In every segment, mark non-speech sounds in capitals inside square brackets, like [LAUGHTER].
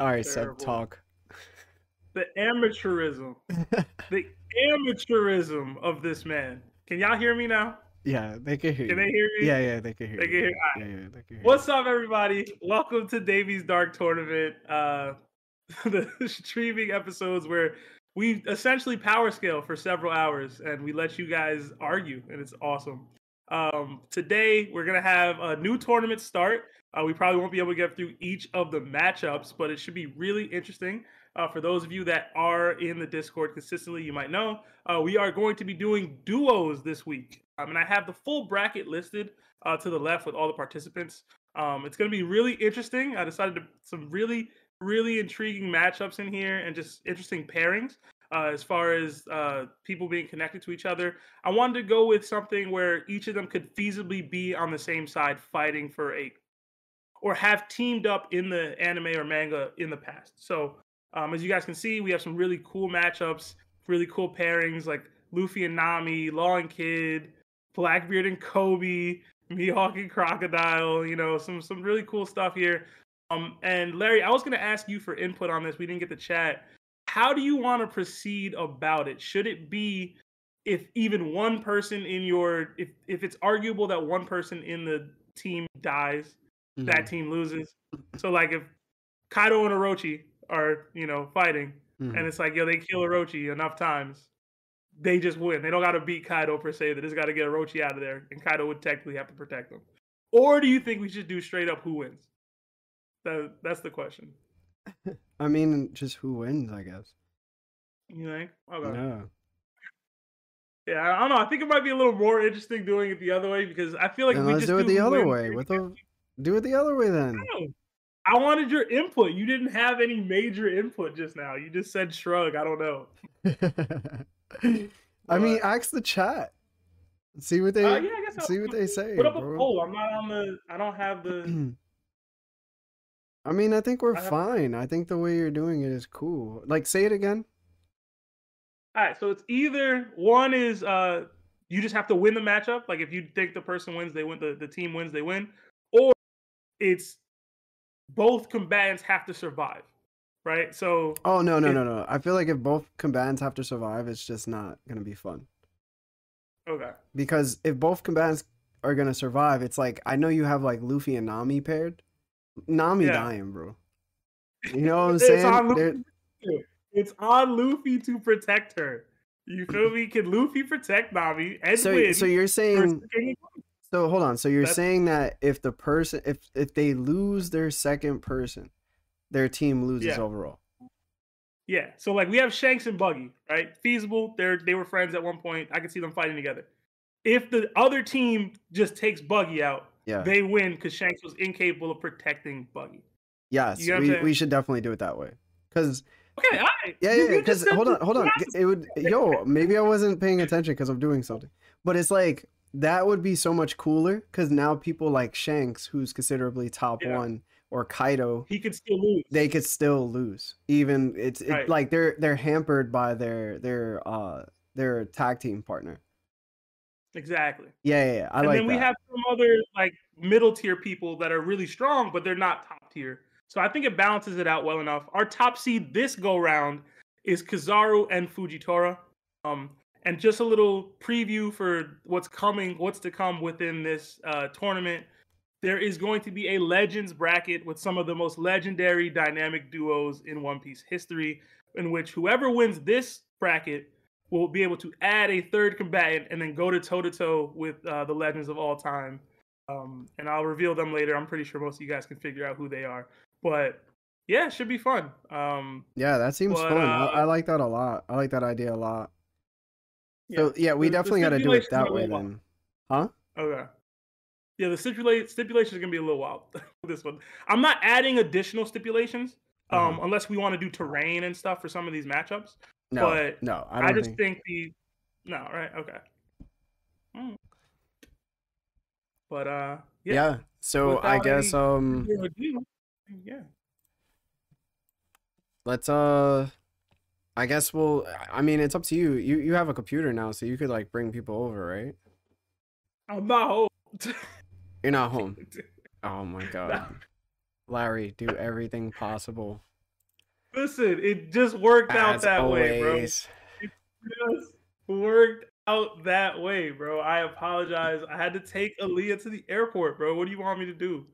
All right, Seb, talk. The amateurism, [LAUGHS] the amateurism of this man. Can y'all hear me now? yeah, they can hear Can you. they hear me? Yeah, yeah, they can hear They you. can hear. Yeah, yeah, they can hear What's up, everybody? Welcome to Davey's Dark Tournament, uh, [LAUGHS] the streaming episodes where we essentially power scale for several hours and we let you guys argue, and it's awesome. Um, today we're gonna have a new tournament start. Uh, we probably won't be able to get through each of the matchups, but it should be really interesting. Uh, for those of you that are in the Discord consistently, you might know uh, we are going to be doing duos this week, um, and I have the full bracket listed uh, to the left with all the participants. Um, it's going to be really interesting. I decided to some really, really intriguing matchups in here and just interesting pairings uh, as far as uh, people being connected to each other. I wanted to go with something where each of them could feasibly be on the same side fighting for a or have teamed up in the anime or manga in the past. So um, as you guys can see, we have some really cool matchups, really cool pairings like Luffy and Nami, Law and Kid, Blackbeard and Kobe, Mihawk and Crocodile. You know, some some really cool stuff here. Um, and Larry, I was going to ask you for input on this. We didn't get the chat. How do you want to proceed about it? Should it be if even one person in your if if it's arguable that one person in the team dies, Mhm. that team loses. So like if Kaido and Orochi are, you know, fighting Mhm. and it's like, yo, they kill Orochi enough times, they just win. They don't gotta beat Kaido per se. They just gotta get Orochi out of there, and Kaido would technically have to protect them. Or do you think we should do straight up who wins? That that's the question. [LAUGHS] I mean, just who wins, I guess. You think? Okay. Yeah. Yeah, I don't know. I think it might be a little more interesting doing it the other way because I feel like if we let's just do it the other way. gonna the? Do it the other way then. No. I wanted your input. You didn't have any major input just now. You just said shrug. I don't know. [LAUGHS] I mean, ask the chat. See what they Uh, yeah, I'll see what they say. put up a poll. I'm not on the. I don't have the. [CLEARS THROAT] I mean, I think we're I fine. I think the way you're doing it is cool. Like, say it again. All right, so it's either one is uh you just have to win the matchup. Like if you think the person wins, they win. The the team wins, they win. It's both combatants have to survive. Right. So Oh no, no, It- no, no. I feel like if both combatants have to survive, it's just not gonna be fun. okay. Because if both combatants are gonna survive, it's like I know you have like Luffy and Nami paired. Nami Yeah. dying, bro. [LAUGHS] You know what I'm saying? on Luffy. It's on Luffy to protect her. You feel [LAUGHS] me? Can Luffy protect Nami and So, win? so you're saying So hold on. So you're That's- saying that if the person if if they lose their second person, their team loses Yeah. overall. Yeah. So like we have Shanks and Buggy, right? Feasible. They're they were friends at one point. I could see them fighting together. If the other team just takes Buggy out, Yeah. they win because Shanks was incapable of protecting Buggy. yes. you know we, we should definitely do it that way. Cuz Okay, all right. yeah, yeah, because hold on, hold on. It would yo, maybe I wasn't paying attention cuz I'm doing something. But it's like that would be so much cooler cuz now people like Shanks who's considerably top Yeah. 1 or Kaido He could still lose. they could still lose. Even it's it, Right. like they're they're hampered by their their uh their tag team partner. exactly. Yeah, yeah, yeah. I and like then we have some other like middle tier people that are really strong, but they're not top tier. So I think it balances it out well enough. Our top seed this go round is Kizaru and Fujitora. Um, and just a little preview for what's coming, what's to come within this uh, tournament. There is going to be a legends bracket with some of the most legendary dynamic duos in One Piece history, in which whoever wins this bracket will be able to add a third combatant and then go to toe to toe with uh, the legends of all time. Um, and I'll reveal them later. I'm pretty sure most of you guys can figure out who they are. But yeah, it should be fun. Um, Yeah, that seems But, fun. I, I uh, like that a lot. I like that idea a lot. Yeah. So yeah, we The- definitely got to do it that way then. Huh? Okay. Yeah, the stipulate stipulation is gonna be a little wild [LAUGHS] this one. I'm not adding additional stipulations, um, Uh-huh. unless we want to do terrain and stuff for some of these matchups. No, But no, I I, just think. think the no, right? Okay. Mm. But uh, Yeah. yeah. So I guess any um Yeah. let's uh I guess we'll I mean it's up to you. You you have a computer now, so you could like bring people over, right? I'm not home. You're not [LAUGHS] home. Oh my god. Larry, do everything possible Listen, it just worked out As that way, bro. It just worked out that way, bro. I apologize. I had to take Aaliyah to the airport, bro. What do you want me to do?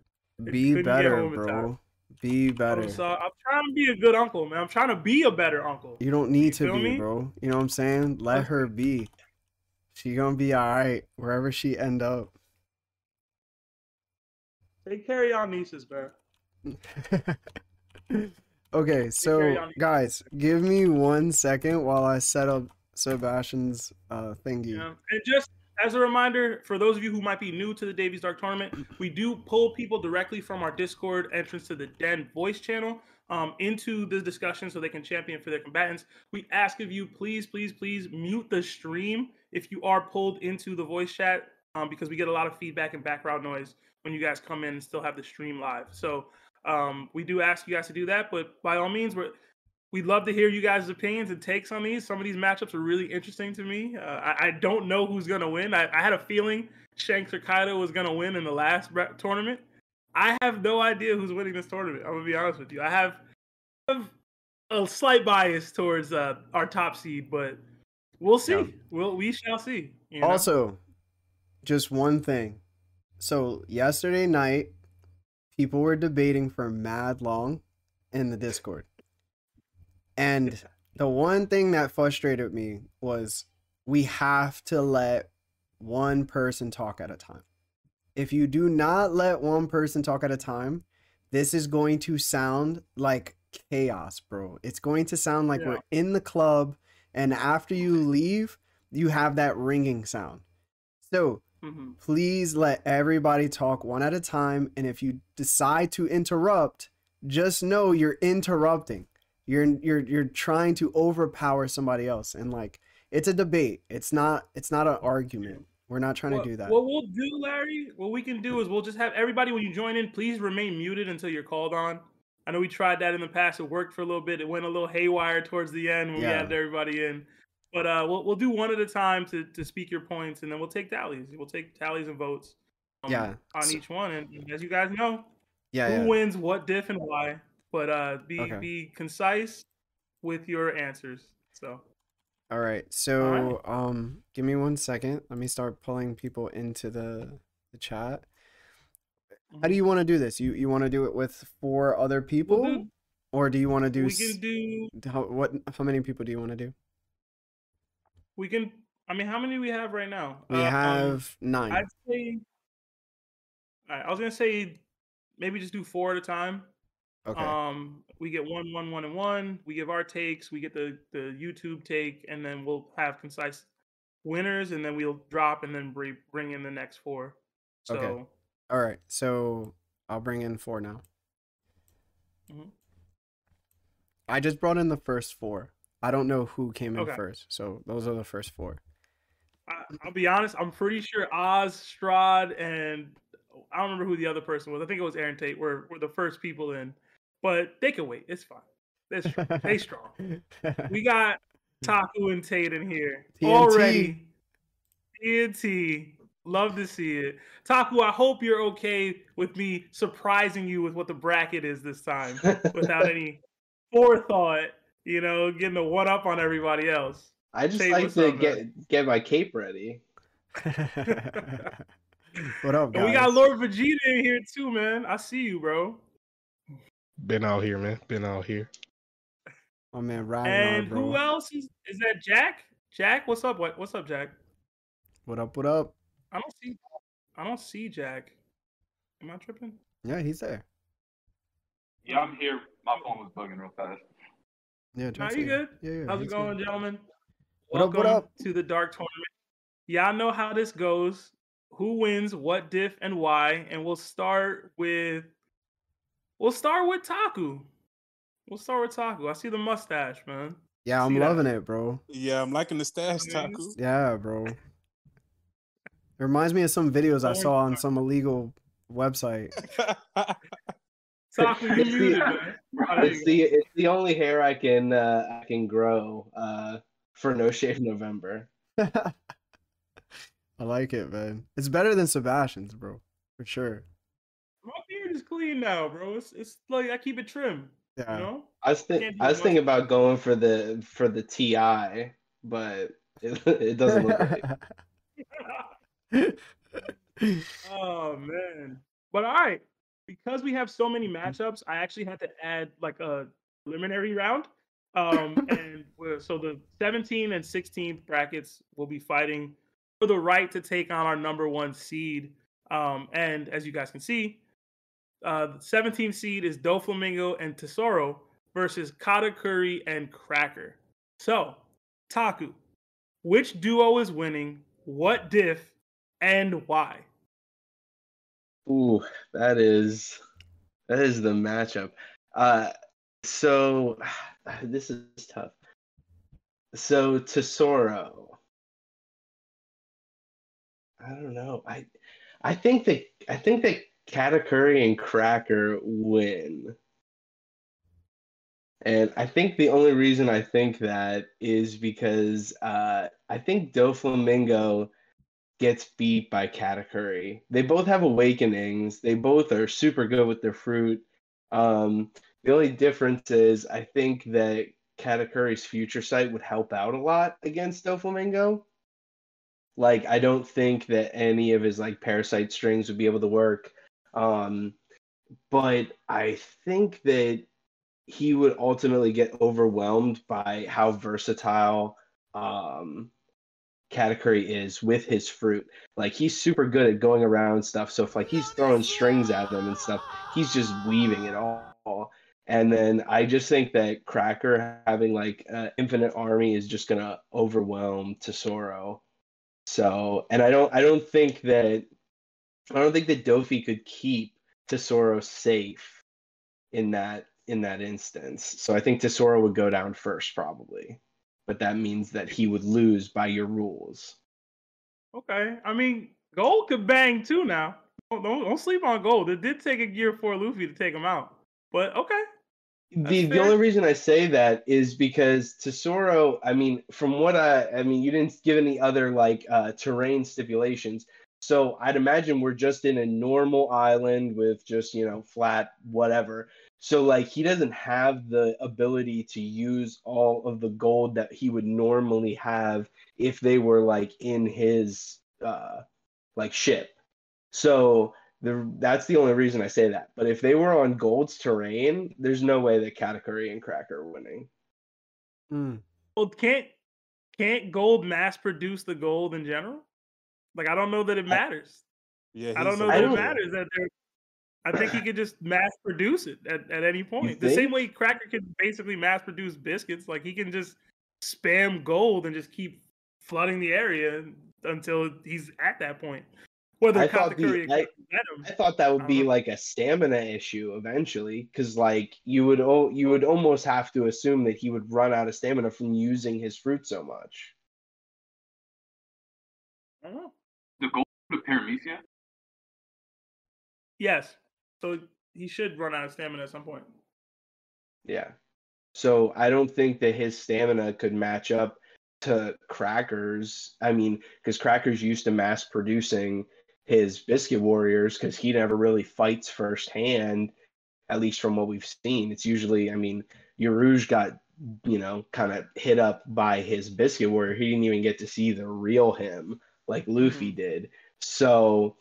Be better, bro. Be better. I'm, sorry. I'm trying to be a good uncle, man. I'm trying to be a better uncle. You don't need to be, me? bro. You know what I'm saying? Let her be. She gonna be all right wherever she end up. Take care of y'all nieces, bro. [LAUGHS] okay, so guys, give me one second while I set up Sebastian's uh thingy. Yeah. And just as a reminder, for those of you who might be new to the Davey's Dark Tournament, we do pull people directly from our Discord entrance to the Den voice channel um, into the discussion so they can champion for their combatants. We ask of you, please, please, please mute the stream if you are pulled into the voice chat um, because we get a lot of feedback and background noise when you guys come in and still have the stream live. So um, we do ask you guys to do that, but by all means, we're We'd love to hear you guys' opinions and takes on these. Some of these matchups are really interesting to me. Uh, I, I don't know who's going to win. I, I had a feeling Shanks or Kaido was going to win in the last tournament. I have no idea who's winning this tournament. I'm going to be honest with you. I have, have a slight bias towards uh, our top seed, but we'll see. Yeah. We'll, we shall see. you know? Also, just one thing. So yesterday night, people were debating for mad long in the Discord. And the one thing that frustrated me was we have to let one person talk at a time. If you do not let one person talk at a time, this is going to sound like chaos, bro. It's going to sound like Yeah. we're in the club and after you leave, you have that ringing sound. So, Mhm. please let everybody talk one at a time and if you decide to interrupt just know you're interrupting you're you're you're trying to overpower somebody else and like it's a debate it's not it's not an argument we're not trying what, to do that What we'll do, Larry, what we can do is we'll just have everybody when you join in, please remain muted until you're called on. I know we tried that in the past. It worked for a little bit. It went a little haywire towards the end when Yeah. we had everybody in. But uh, we'll we'll do one at a time to to speak your points, and then we'll take tallies. We'll take tallies and votes. um, Yeah, On so- each one, and as you guys know, yeah who yeah wins what diff and why. But uh, be Okay. be concise with your answers. So all right so um give me one second let me start pulling people into the the chat how do you want to do this you you want to do it with four other people we'll do, or do you want to do we can do how, what how many people do you want to do we can. I mean, how many we have right now? we Uh, um, have 9 I'd say. All right, I was gonna say maybe just do four at a time. Okay Um, we get one, one, one, and one. We give our takes. We get the the YouTube take, and then we'll have concise winners, and then we'll drop, and then bring bring in the next four. So Okay. All right, so I'll bring in four now. Mhm. I just brought in the first four. I don't know who came in Okay. first, so those are the first four. I, I'll be honest. I'm pretty sure Oz, Strad, and I don't remember who the other person was. I think it was Aaron Tate. Were were the first people in, but they can wait. It's fine. They're strong. they [LAUGHS] strong. We got Taku and Tate in here TNT. already. TNT. Love to see it. Taku, I hope you're okay with me surprising you with what the bracket is this time without [LAUGHS] any forethought, you know, getting a one up on everybody else. I just Say like to up, get get my cape ready. [LAUGHS] what up, And we got Lord Vegeta in here too, man. I see you, bro. Been out here, man. Been out here. Oh man, Ragnar, And bro. who else is is that Jack? Jack, what's up? What what's up, Jack? What up? What up? I don't see I don't see Jack. Am I tripping? Yeah, he's there. Yeah, I'm here. My phone was bugging real fast. Yeah, Nah, Jack's you good? Yeah, yeah. How's it going, good. gentlemen? What up, what up? to the Dark Tournament. Y'all know how this goes. Who wins, what diff, and why? And we'll start with we'll start with Taku. We'll start with Taku. I see the mustache, man. Yeah, I'm See that? loving it, bro. Yeah, I'm liking the stash, Yes. Taku. Yeah, bro. It reminds me of some videos I saw on some illegal website. [LAUGHS] [LAUGHS] Taku, you It's the- muted, man. Oh, It's the it's the only hair I can uh, I can grow uh, for No Shave November. [LAUGHS] I like it, man. It's better than Sebastian's, bro, for sure. Go. My beard is clean now, bro. It's it's like I keep it trim. Yeah. You know? I was think Can't I was thinking about going for the for the TI, but it, [LAUGHS] it doesn't look right. [LAUGHS] Oh man. But all right, because we have so many matchups, I actually had to add like a preliminary round. Um, [LAUGHS] and so the 17 and 16th brackets will be fighting for the right to take on our number one seed. Um, and as you guys can see, uh, the 17th seed is Doflamingo and Tesoro versus Katakuri and Cracker. So, Taku, which duo is winning? What diff and why? Ooh, that is that is the matchup. Uh, so [SIGHS] this is tough. So Tesoro, I don't know. I I think that I think that Katakuri and Cracker win. And I think the only reason I think that is because uh, I think Doflamingo gets beat by Katakuri. They both have awakenings. They both are super good with their fruit. Um, the only difference is I think that Katakuri's future sight would help out a lot against Doflamingo. Like I don't think that any of his like parasite strings would be able to work. Um, but I think that he would ultimately get overwhelmed by how versatile um, Katakuri is with his fruit. Like he's super good at going around stuff. So if like he's throwing strings at them and stuff, he's just weaving it all. And then I just think that Cracker having like an infinite army is just gonna overwhelm Tesoro. So and I don't I don't think that I don't think that Dofi could keep Tesoro safe in that in that instance. So I think Tesoro would go down first probably. But that means that he would lose by your rules. Okay. I mean, gold could bang too now. Don't, don't, don't sleep on gold. It did take a gear for Luffy to take him out. But okay. The That's the fair. only reason I say that is because Tesoro, I mean, from what I I mean, you didn't give any other like uh terrain stipulations. So I'd imagine we're just in a normal island with just, you know, flat whatever. So like he doesn't have the ability to use all of the gold that he would normally have if they were like in his uh like ship. So the that's the only reason I say that. But if they were on Gold's terrain, there's no way that Katakuri and Cracker are winning. Mm. Well, can't can't gold mass produce the gold in general? Like I don't know that it matters. Yeah, I don't know that it matters that they're I think he could just mass produce it at, at any point. The same way Cracker can basically mass produce biscuits. Like he can just spam gold and just keep flooding the area until he's at that point. Whether I thought the- I- get him. I thought that would be Uh-huh. like a stamina issue eventually, because like you would o- you would almost have to assume that he would run out of stamina from using his fruit so much. I don't know. The gold to Paramecia? Yes. So he should run out of stamina at some point. Yeah. So I don't think that his stamina could match up to Cracker's. I mean, because Cracker's used to mass producing his Biscuit Warriors because he never really fights firsthand, at least from what we've seen. It's usually, I mean, Yarouge got, you know, kind of hit up by his Biscuit Warrior. He didn't even get to see the real him like Luffy did. So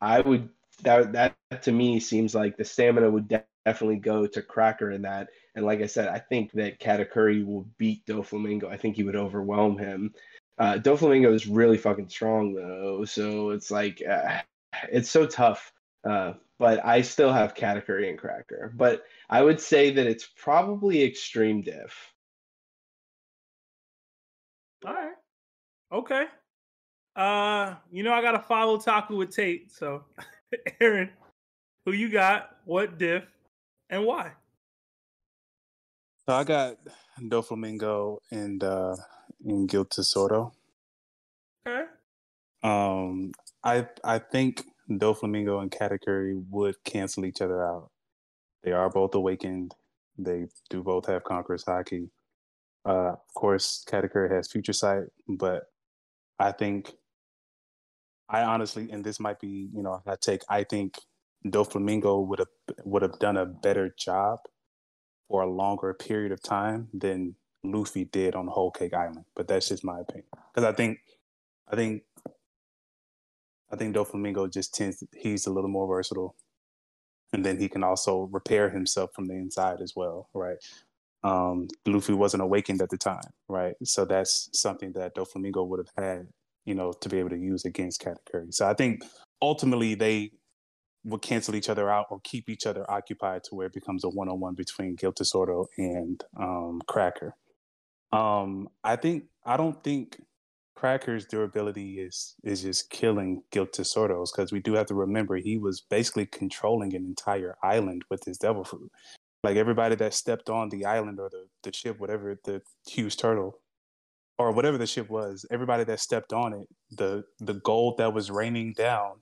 I would that that to me seems like the stamina would de- definitely go to Cracker in that. And like I said, I think that Katakuri will beat Doflamingo. I think he would overwhelm him. Uh, Doflamingo is really fucking strong though, so it's like uh, it's so tough. Uh, but I still have Katakuri and Cracker. But I would say that it's probably extreme diff. All right. Okay. Uh, you know I gotta follow Taku with Tate. So, [LAUGHS] Aaron, who you got? What diff and why? So I got Doflamingo and uh and Gil Tesoro. Okay. Um I I think Doflamingo and Katakuri would cancel each other out. They are both awakened. They do both have Conqueror's Haki. Uh of course Katakuri has future sight, but I think I honestly and this might be, you know, I take I think Doflamingo would have would have done a better job for a longer period of time than Luffy did on Whole Cake Island. But that's just my opinion. Because I think, I think, I think Doflamingo just tends. he's a little more versatile, and then he can also repair himself from the inside as well, right? Um, Luffy wasn't awakened at the time, right? So that's something that Doflamingo would have had, you know, to be able to use against Katakuri. So I think ultimately they would cancel each other out or keep each other occupied to where it becomes a one-on-one between Gil Tesoro and um, Cracker. Um, I think I don't think Cracker's durability is is just killing Gil Tesoro's because we do have to remember he was basically controlling an entire island with his devil fruit. Like everybody that stepped on the island or the, the ship, whatever the huge turtle or whatever the ship was, everybody that stepped on it, the the gold that was raining down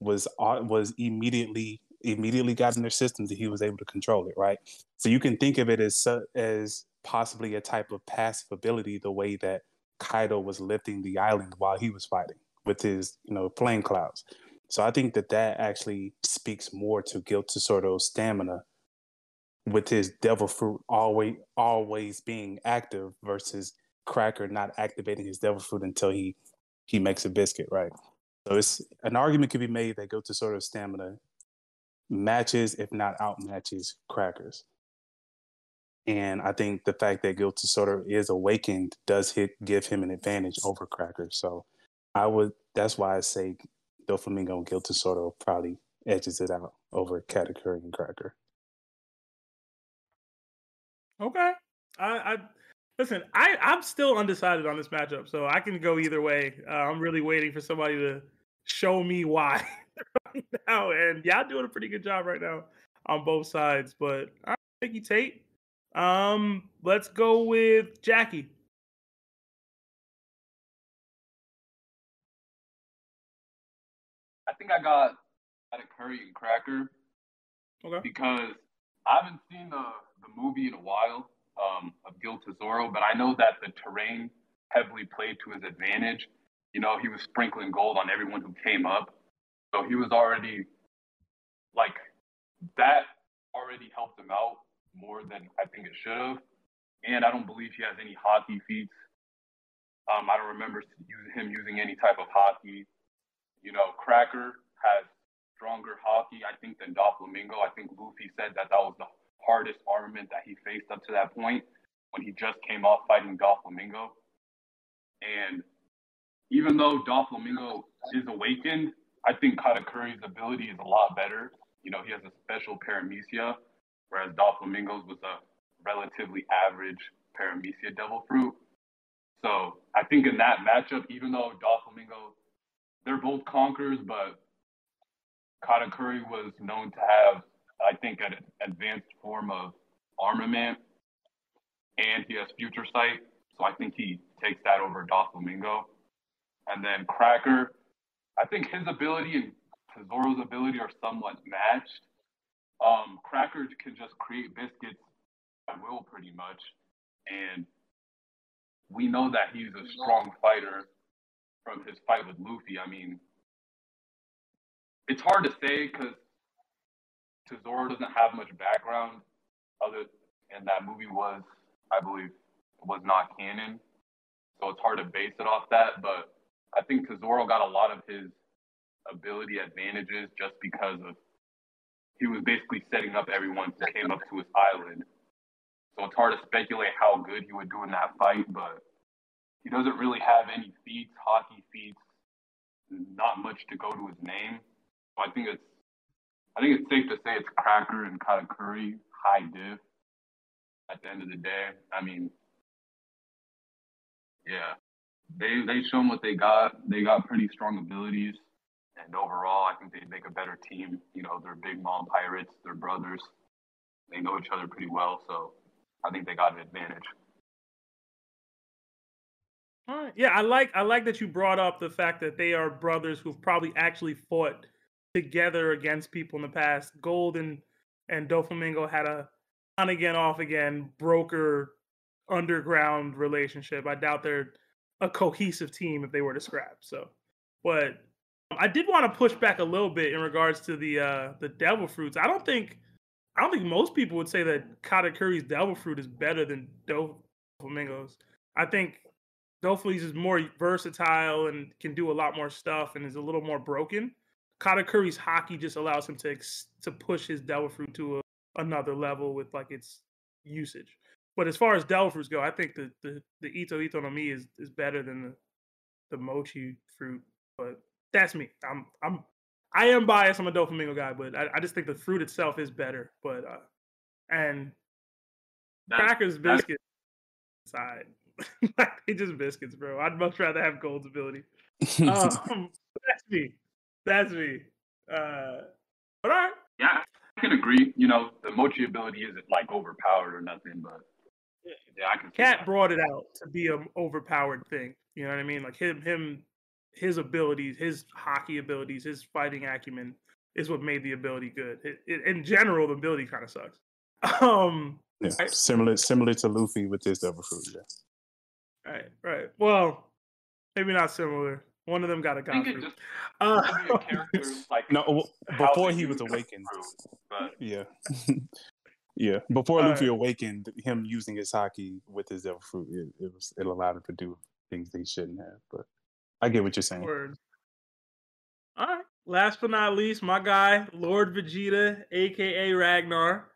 was uh, was immediately immediately got in their systems and he was able to control it, right? So you can think of it as as possibly a type of passive ability, the way that Kaido was lifting the island while he was fighting with his, you know, flame clouds. So I think that that actually speaks more to Gil Tesoro's stamina with his devil fruit always always being active versus Cracker not activating his devil fruit until he he makes a biscuit, right? So it's an argument could be made that Gozu sort of stamina matches, if not outmatches, Crackers. And I think the fact that Gil Tesoro is awakened does hit give him an advantage over Cracker. So I would that's why I say Doflamingo and Gil Tesoro probably edges it out over Katakuri and Cracker. Okay. I, I listen. I I'm still undecided on this matchup, so I can go either way. Uh, I'm really waiting for somebody to show me why [LAUGHS] right now, and y'all doing a pretty good job right now on both sides. But I thank you, Tate. Um, let's go with Jackie. I think I got at a curry and cracker. Okay. Because I haven't seen the the movie in a while um, of Gil Tesoro, but I know that the terrain heavily played to his advantage. You know, he was sprinkling gold on everyone who came up, so he was already like that. Already helped him out more than I think it should have. And I don't believe he has any haki feats. Um, I don't remember him using any type of haki. You know, Cracker has stronger haki, I think, than Doflamingo. I think Luffy said that that was the hardest armament that he faced up to that point when he just came off fighting Doflamingo. And even though Doflamingo is awakened, I think Katakuri's ability is a lot better. You know, he has a special paramecia whereas Doflamingo's was a relatively average Paramecia Devil Fruit. So I think in that matchup, even though Doflamingo, they're both conquerors, but Katakuri was known to have, I think, an advanced form of armament, and he has future sight. So I think he takes that over Doflamingo. And then Cracker, I think his ability and Tesoro's ability are somewhat matched. Um, Cracker can just create biscuits at will, pretty much, and we know that he's a strong fighter from his fight with Luffy. I mean, it's hard to say because Tesoro doesn't have much background other, and that movie was, I believe, was not canon, so it's hard to base it off that. But I think Tesoro got a lot of his ability advantages just because of he was basically setting up everyone who came up to his island. So it's hard to speculate how good he would do in that fight, but he doesn't really have any feats, haki feats, not much to go to his name. So I think it's I think it's safe to say it's Cracker and Katakuri high diff. At the end of the day, I mean, yeah, they they shown what they got. They got pretty strong abilities. And overall, I think they make a better team. You know, they're big mom pirates, they're brothers. They know each other pretty well, so I think they got an advantage. Yeah, I like I like that you brought up the fact that they are brothers who've probably actually fought together against people in the past. Gold and and Doflamingo had a on again, off again broker underground relationship. I doubt they're a cohesive team if they were to scrap. So, but I did want to push back a little bit in regards to the uh, the devil fruits. I don't think I don't think most people would say that Katakuri's Devil Fruit is better than Doflamingo's. I think Doflamingo's is more versatile and can do a lot more stuff and is a little more broken. Katakuri's haki just allows him to ex- to push his Devil Fruit to a, another level with like its usage. But as far as Devil Fruits go, I think the the, the Ito Ito no Mi is, is better than the the Mochi fruit. But that's me. I'm I'm I am biased. I'm a Doflamingo guy, but I, I just think the fruit itself is better. But uh and That- crackers that- biscuits side. [LAUGHS] like they just biscuits, bro. I'd much rather have Gold's ability. [LAUGHS] Um, that's me. That's me. Uh, but all right. Yeah, I can agree. You know, the mochi ability isn't like overpowered or nothing, but yeah, I can. see Cat brought it out to be an overpowered thing. You know what I mean? Like him, him, his abilities, his haki abilities, his fighting acumen is what made the ability good. It, it, in general, the ability kind of sucks. [LAUGHS] Um, yeah, Right. similar similar to Luffy with his Devil Fruit. Yeah. right, right. Well, maybe not similar. One of them got a I think god just Uh, a [LAUGHS] character like No, w- before he was awakened. fruit, but Yeah. [LAUGHS] yeah. Before All Luffy right. awakened, him using his haki with his devil fruit, it, it was it allowed him to do things that he shouldn't have. But I get what you're saying. Word. All right. Last but not least, my guy, Lord Vegeta, aka Ragnar.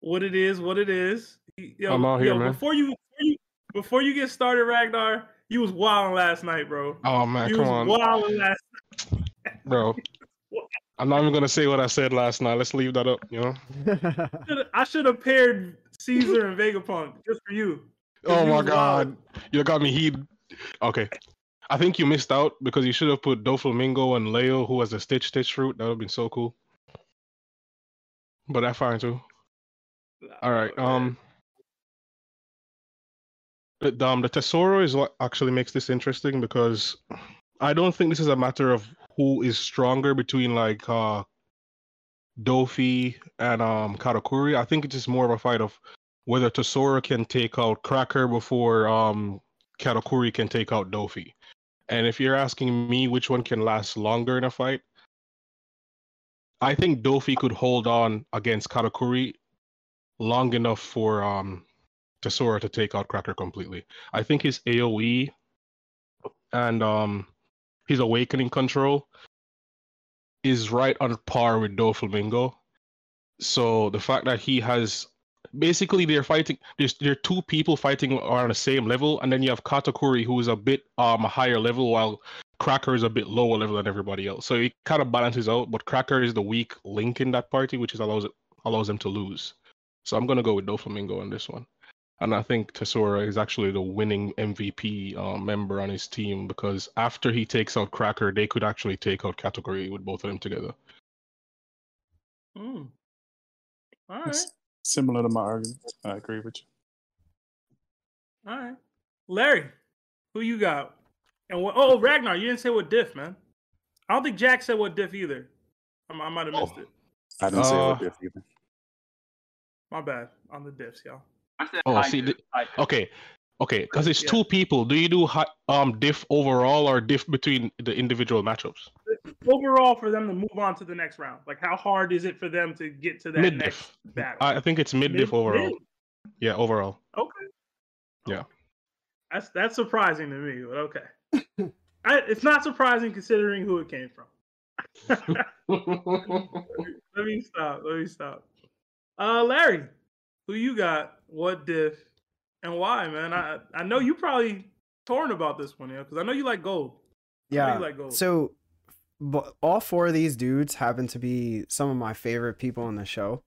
What it is, what it is. Yo, I'm out here, yo, man. Before you, before you before you get started, Ragnar, you was wilding last night, bro. Oh man, you come was on, wilding last. bro. [LAUGHS] I'm not even gonna say what I said last night. Let's leave that up. You know. [LAUGHS] I should have paired Caesar and Vegapunk just for you. Oh my god, wildin'. you got me heat. Okay, I think you missed out because you should have put Doflamingo and Leo, who has the Stitch Stitch fruit. That would have been so cool. But that's fine too. All right. Man. Um. The, um, the Tesoro is what actually makes this interesting because I don't think this is a matter of who is stronger between like uh Dofi and um Katakuri. I think it's just more of a fight of whether Tesoro can take out Cracker before um Katakuri can take out Dofi. And if you're asking me which one can last longer in a fight, I think Dofi could hold on against Katakuri long enough for um Tesoro to take out Cracker completely. I think his AoE and um his awakening control is right on par with Doflamingo. So the fact that he has basically they're fighting there's there are two people fighting are on the same level and then you have Katakuri who is a bit um a higher level while Cracker is a bit lower level than everybody else. So it kind of balances out, but Cracker is the weak link in that party, which is allows allows them to lose. So I'm gonna go with Doflamingo on this one. And I think Tesoro is actually the winning MVP uh, member on his team because after he takes out Cracker, they could actually take out Katakuri with both of them together. Hmm. All right. It's similar to my argument. I agree with you. All right. Larry, who you got? And what? Oh, Ragnar, you didn't say what diff, man. I don't think Jack said what diff either. I, I might have missed Oh. it. I didn't say Uh, what diff either. My bad on the diffs, y'all. I said Oh, high see, dip, the- high dip. Okay, okay, because it's Yeah. two people. Do you do hi- um diff overall or diff between the individual matchups? Overall, for them to move on to the next round, like how hard is it for them to get to that Mid diff. I I think it's mid diff overall. mid? Yeah, overall. Okay. Yeah. That's that's surprising to me, but okay. I, it's not surprising considering who it came from. [LAUGHS] [LAUGHS] Let me stop. Let me stop. Uh, Larry, who you got? What diff and why, man? I I know you probably torn about this one, yeah, because I know you like gold. Yeah. you like gold. So, but all four of these dudes happen to be some of my favorite people on the show.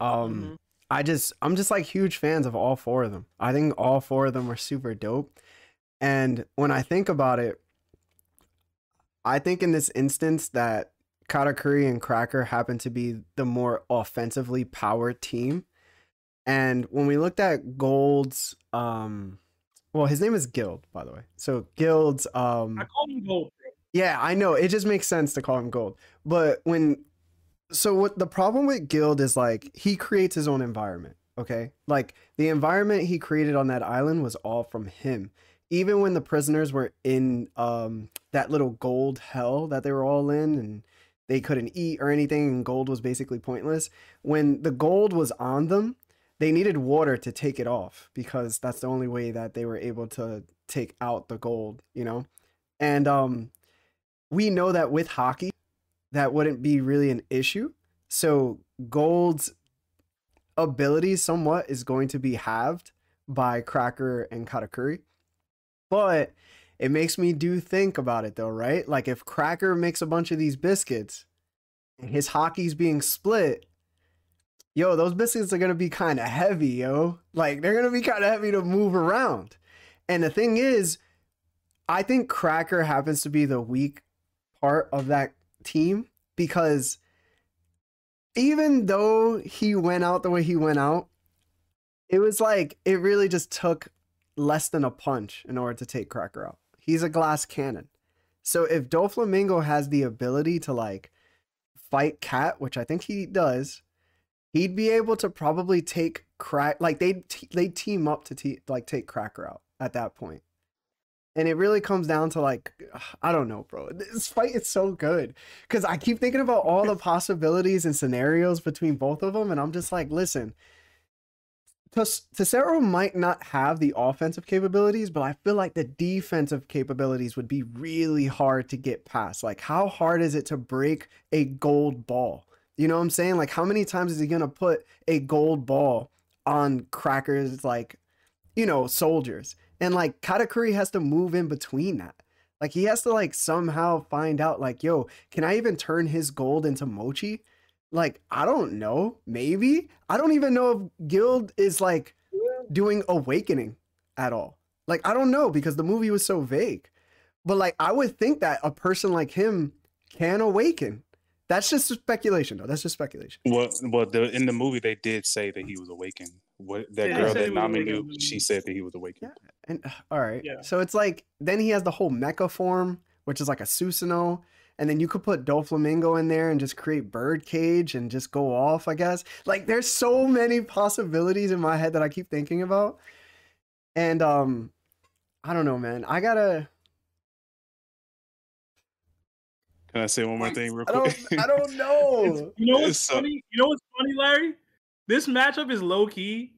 Um, Mhm. I just, I'm just like huge fans of all four of them. I think all four of them are super dope. And when I think about it, I think in this instance that Katakuri and Cracker happen to be the more offensively powered team. And when we looked at Gold's, um, well, his name is Guild, by the way. So Guild's, um, I call him gold. Yeah, I know. It just makes sense to call him gold. But when so what the problem with Guild is like he creates his own environment, okay? Like the environment he created on that island was all from him. Even when the prisoners were in um that little gold hell that they were all in and they couldn't eat or anything, and gold was basically pointless. When the gold was on them, they needed water to take it off because that's the only way that they were able to take out the gold, you know? And um we know that with haki, that wouldn't be really an issue. So gold's ability somewhat is going to be halved by Cracker and Katakuri. But it makes me do think about it though, right? Like if Cracker makes a bunch of these biscuits and his haki's being split, yo, those biscuits are gonna be kind of heavy, yo. Like they're gonna be kind of heavy to move around. And the thing is, I think Cracker happens to be the weak part of that team because even though he went out the way he went out, it was like it really just took less than a punch in order to take Cracker out. He's a glass cannon. So if Doflamingo has the ability to like fight Cat, which I think he does, he'd be able to probably take crack like they they team up to te- like take Cracker out at that. And it really comes down to like [SIGHS] I don't know, bro. This fight is so good cuz I keep thinking about all the [LAUGHS] possibilities and scenarios between both of them and I'm just like, listen, Tes- Tesoro might not have the offensive capabilities, but I feel like the defensive capabilities would be really hard to get past. Like, how hard is it to break a gold ball? You know what I'm saying? Like, how many times is he gonna put a gold ball on crackers, like, you know, soldiers? And like, Katakuri has to move in between that. Like, he has to like somehow find out, like, yo, can I even turn his gold into mochi? Like, I don't know. Maybe. I don't even know if Guild is like doing awakening at all. Like, I don't know because the movie was so vague. But like, I would think that a person like him can awaken. That's just speculation, though. That's just speculation. Well, well, the, in the movie they did say that he was awakened. What that Yeah, girl that he Nami knew, she said that he was awakened. Yeah. And all right. Yeah. So it's like then he has the whole mecha form, which is like a Susanoo. And then you could put Doflamingo in there and just create Birdcage and just go off, I guess. Like there's so many possibilities in my head that I keep thinking about. And um I don't know, man. I gotta Can I say one more thing real I quick? don't I don't [LAUGHS] know. You know what's So- funny? You know what's funny, Larry? This matchup is low key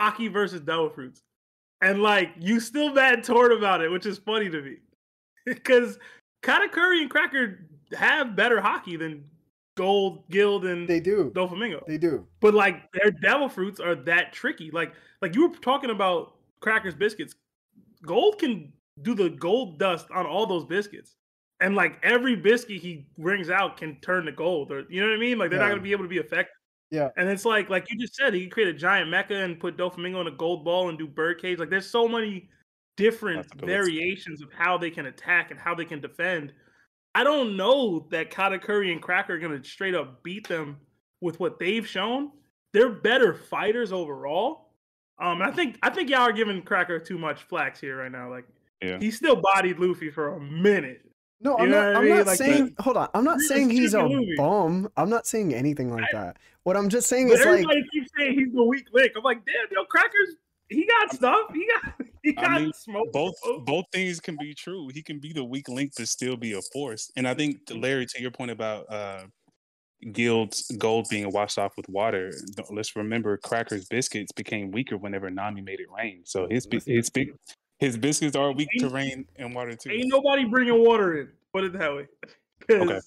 haki versus devil fruits, and like you still mad torn about it, which is funny to me [LAUGHS] because Katakuri and Cracker have better haki than Gold, Guild, and They do. Doflamingo. They do. But like their devil fruits are that tricky. Like like you were talking about crackers biscuits. Gold can do the gold dust on all those biscuits. And like every biscuit he brings out can turn to gold or you know what I mean? Like they're not gonna be able to be effective. Yeah. And it's like like you just said, he can create a giant mecha and put Doflamingo in a gold ball and do birdcage. Like there's so many different variations of how they can attack and how they can defend. I don't know that Katakuri and Cracker are gonna straight up beat them with what they've shown. They're better fighters overall. Um, I think I think y'all are giving Cracker too much flax here right now. Like Yeah. he still bodied Luffy for a minute. No, I'm know not. I I'm mean? not Like, saying. Hold on. I'm not saying he's a stupid movie. bum. I'm not saying anything like that. What I'm just saying But is like, everybody keeps saying he's the weak link. I'm like, damn, yo, Cracker's he got stuff. He got [LAUGHS] he I got mean, smoke. both both things can be true. He can be the weak link but still be a force. And I think Larry, to your point about uh Guild's gold being washed off with water, let's remember Cracker's biscuits became weaker whenever Nami made it rain. So his bi- his big his biscuits are weak to rain and water too. Ain't nobody bringing water in. Put it that way. 'Cause [LAUGHS] Okay.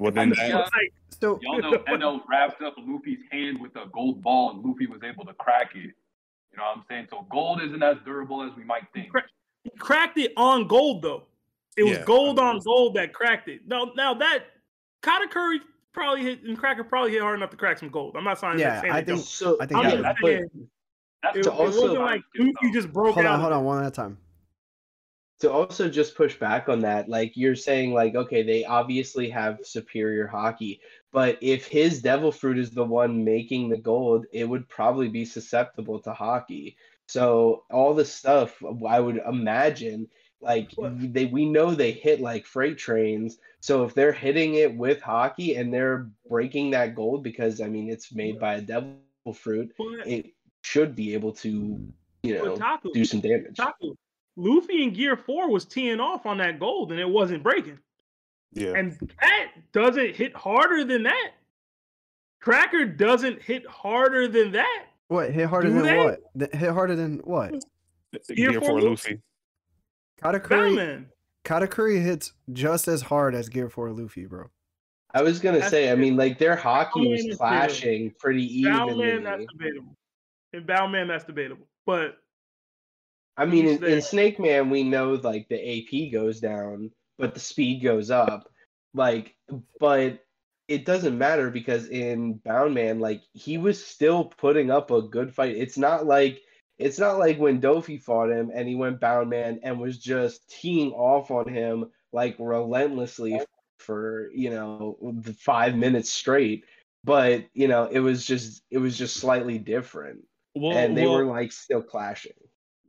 Well then Yeah. that, like, so Y'all know [LAUGHS] Eno wrapped up Luffy's hand with a gold ball, and Luffy was able to crack it. You know what I'm saying? So gold isn't as durable as we might think. He cracked it on gold though. It was Yeah. gold on gold that cracked it. Now, now that Katakuri probably hit and Cracker probably hit hard enough to crack some gold. I'm not saying Yeah, saying I think- don't. So I think I'm yeah, just but saying That's it, to it wasn't like Luffy just broke hold out. on, hold on, one at a time. to also just push back on that, like you're saying, like, okay, they obviously have superior haki, but if his devil fruit is the one making the gold, it would probably be susceptible to haki. So all the stuff I would imagine, like they we know they hit like freight trains. So if they're hitting it with haki and they're breaking that gold because I mean it's made by a devil fruit, it should be able to, mm. you know, Taku, do some damage. Taku, Luffy in Gear Four was teeing off on that gold and it wasn't breaking. Yeah. And that doesn't hit harder than that. Cracker doesn't hit harder than that. What hit harder Do than they? what? Th- Hit harder than what? Gear Gear four Luffy. Luffy. Katakuri. Batman. Katakuri hits just as hard as Gear 4 Luffy, bro. I was gonna That's say, I mean, like their haki was clashing pretty Bowman, that's evenly. Debatable. In Bound Man, that's debatable. But I mean, in, in Snake Man, we know like the AP goes down, but the speed goes up. Like, but it doesn't matter because in Bound Man, like he was still putting up a good fight. It's not like it's not like when Dofi fought him and he went Bound Man and was just teeing off on him like relentlessly for you know the five minutes straight. But you know, it was just it was just slightly different, Well, and they well, were like still clashing.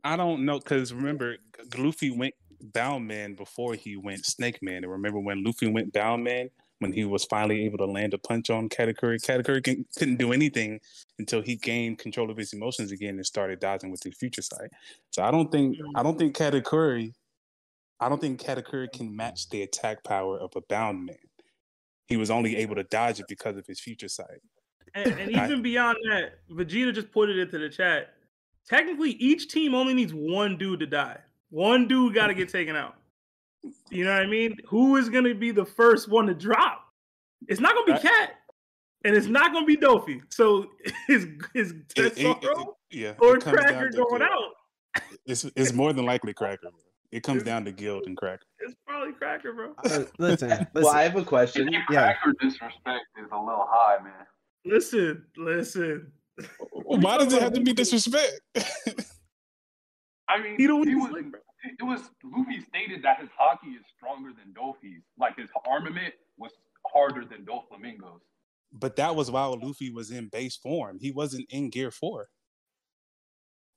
I don't know because remember, Luffy went Bound Man before he went Snake Man. And remember when Luffy went Bound Man when he was finally able to land a punch on Katakuri? Katakuri can, couldn't do anything until he gained control of his emotions again and started dodging with his future sight. So I don't think I don't think Katakuri, I don't think Katakuri can match the attack power of a Bound Man. He was only able to dodge it because of his future sight. And, [LAUGHS] and even beyond that, Vegeta just put it into the chat. Technically, each team only needs one dude to die. One dude got to get taken out. You know what I mean? Who is going to be the first one to drop? It's not going to be Cat, and it's not going to be Dofi. So [LAUGHS] is is It- it- it- yeah, or it comes down Cracker going Gild. out? It's it's more than likely [LAUGHS] Cracker. It comes down to Gild and Cracker. It's probably Cracker, bro. Uh, listen, listen. Well, I have a question. Any Yeah. cracker disrespect is a little high, man. Listen, listen. Why does it have to be disrespect? I mean, He don't he was, sling, bro. it was Luffy stated that his haki is stronger than Dofi's. Like his armament was harder than Doflamingo's. but that was while Luffy was in base form. He wasn't in Gear Four.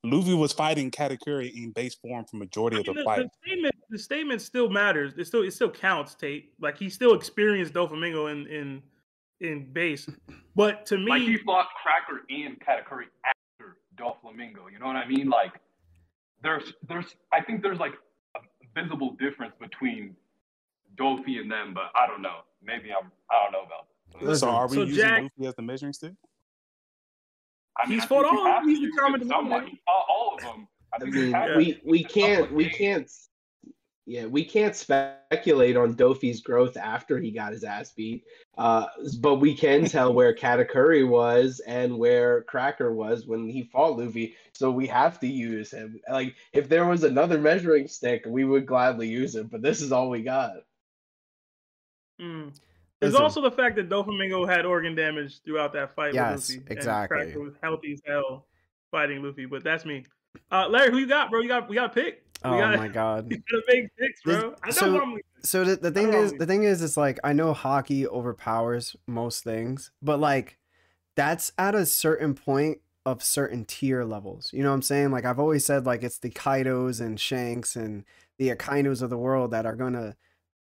Luffy was fighting Katakuri in base form for majority I of the the, fight. the statement, the statement still matters. It still, it still counts, Tate. Like he still experienced Doflamingo in in in base. [CLEARS THROAT] But to me, Like he fought Cracker and Katakuri after Doflamingo. You know what I mean? Like there's there's I think there's like a visible difference between Dofi and them, but I don't know. Maybe I'm I don't know about that. So are we so using Jack- Luffy as the measuring stick? I He's I fought all- he's the use it common somewhat. He fought all of them. I I think you mean, we we can't we can't yeah we can't speculate on Dofi's growth after he got his ass beat. Uh, but we can [LAUGHS] tell where Katakuri was and where Cracker was when he fought Luffy. So we have to use him. Like if there was another measuring stick, we would gladly use it. But this is all we got. Mm. There's Listen. also the fact that Doflamingo had organ damage throughout that fight Yes, with Luffy. exactly. And Cracker was healthy as hell fighting Luffy, but that's me. Uh, Larry, who you got, bro? You got we got to pick. Oh gotta, my god. [LAUGHS] we gotta make picks, This- bro. I know so- So the, the thing is the thing is it's like I know haki overpowers most things, but like that's at a certain point of certain tier levels. You know what I'm saying? Like I've always said like it's the Kaidos and Shanks and the Akainus of the world that are gonna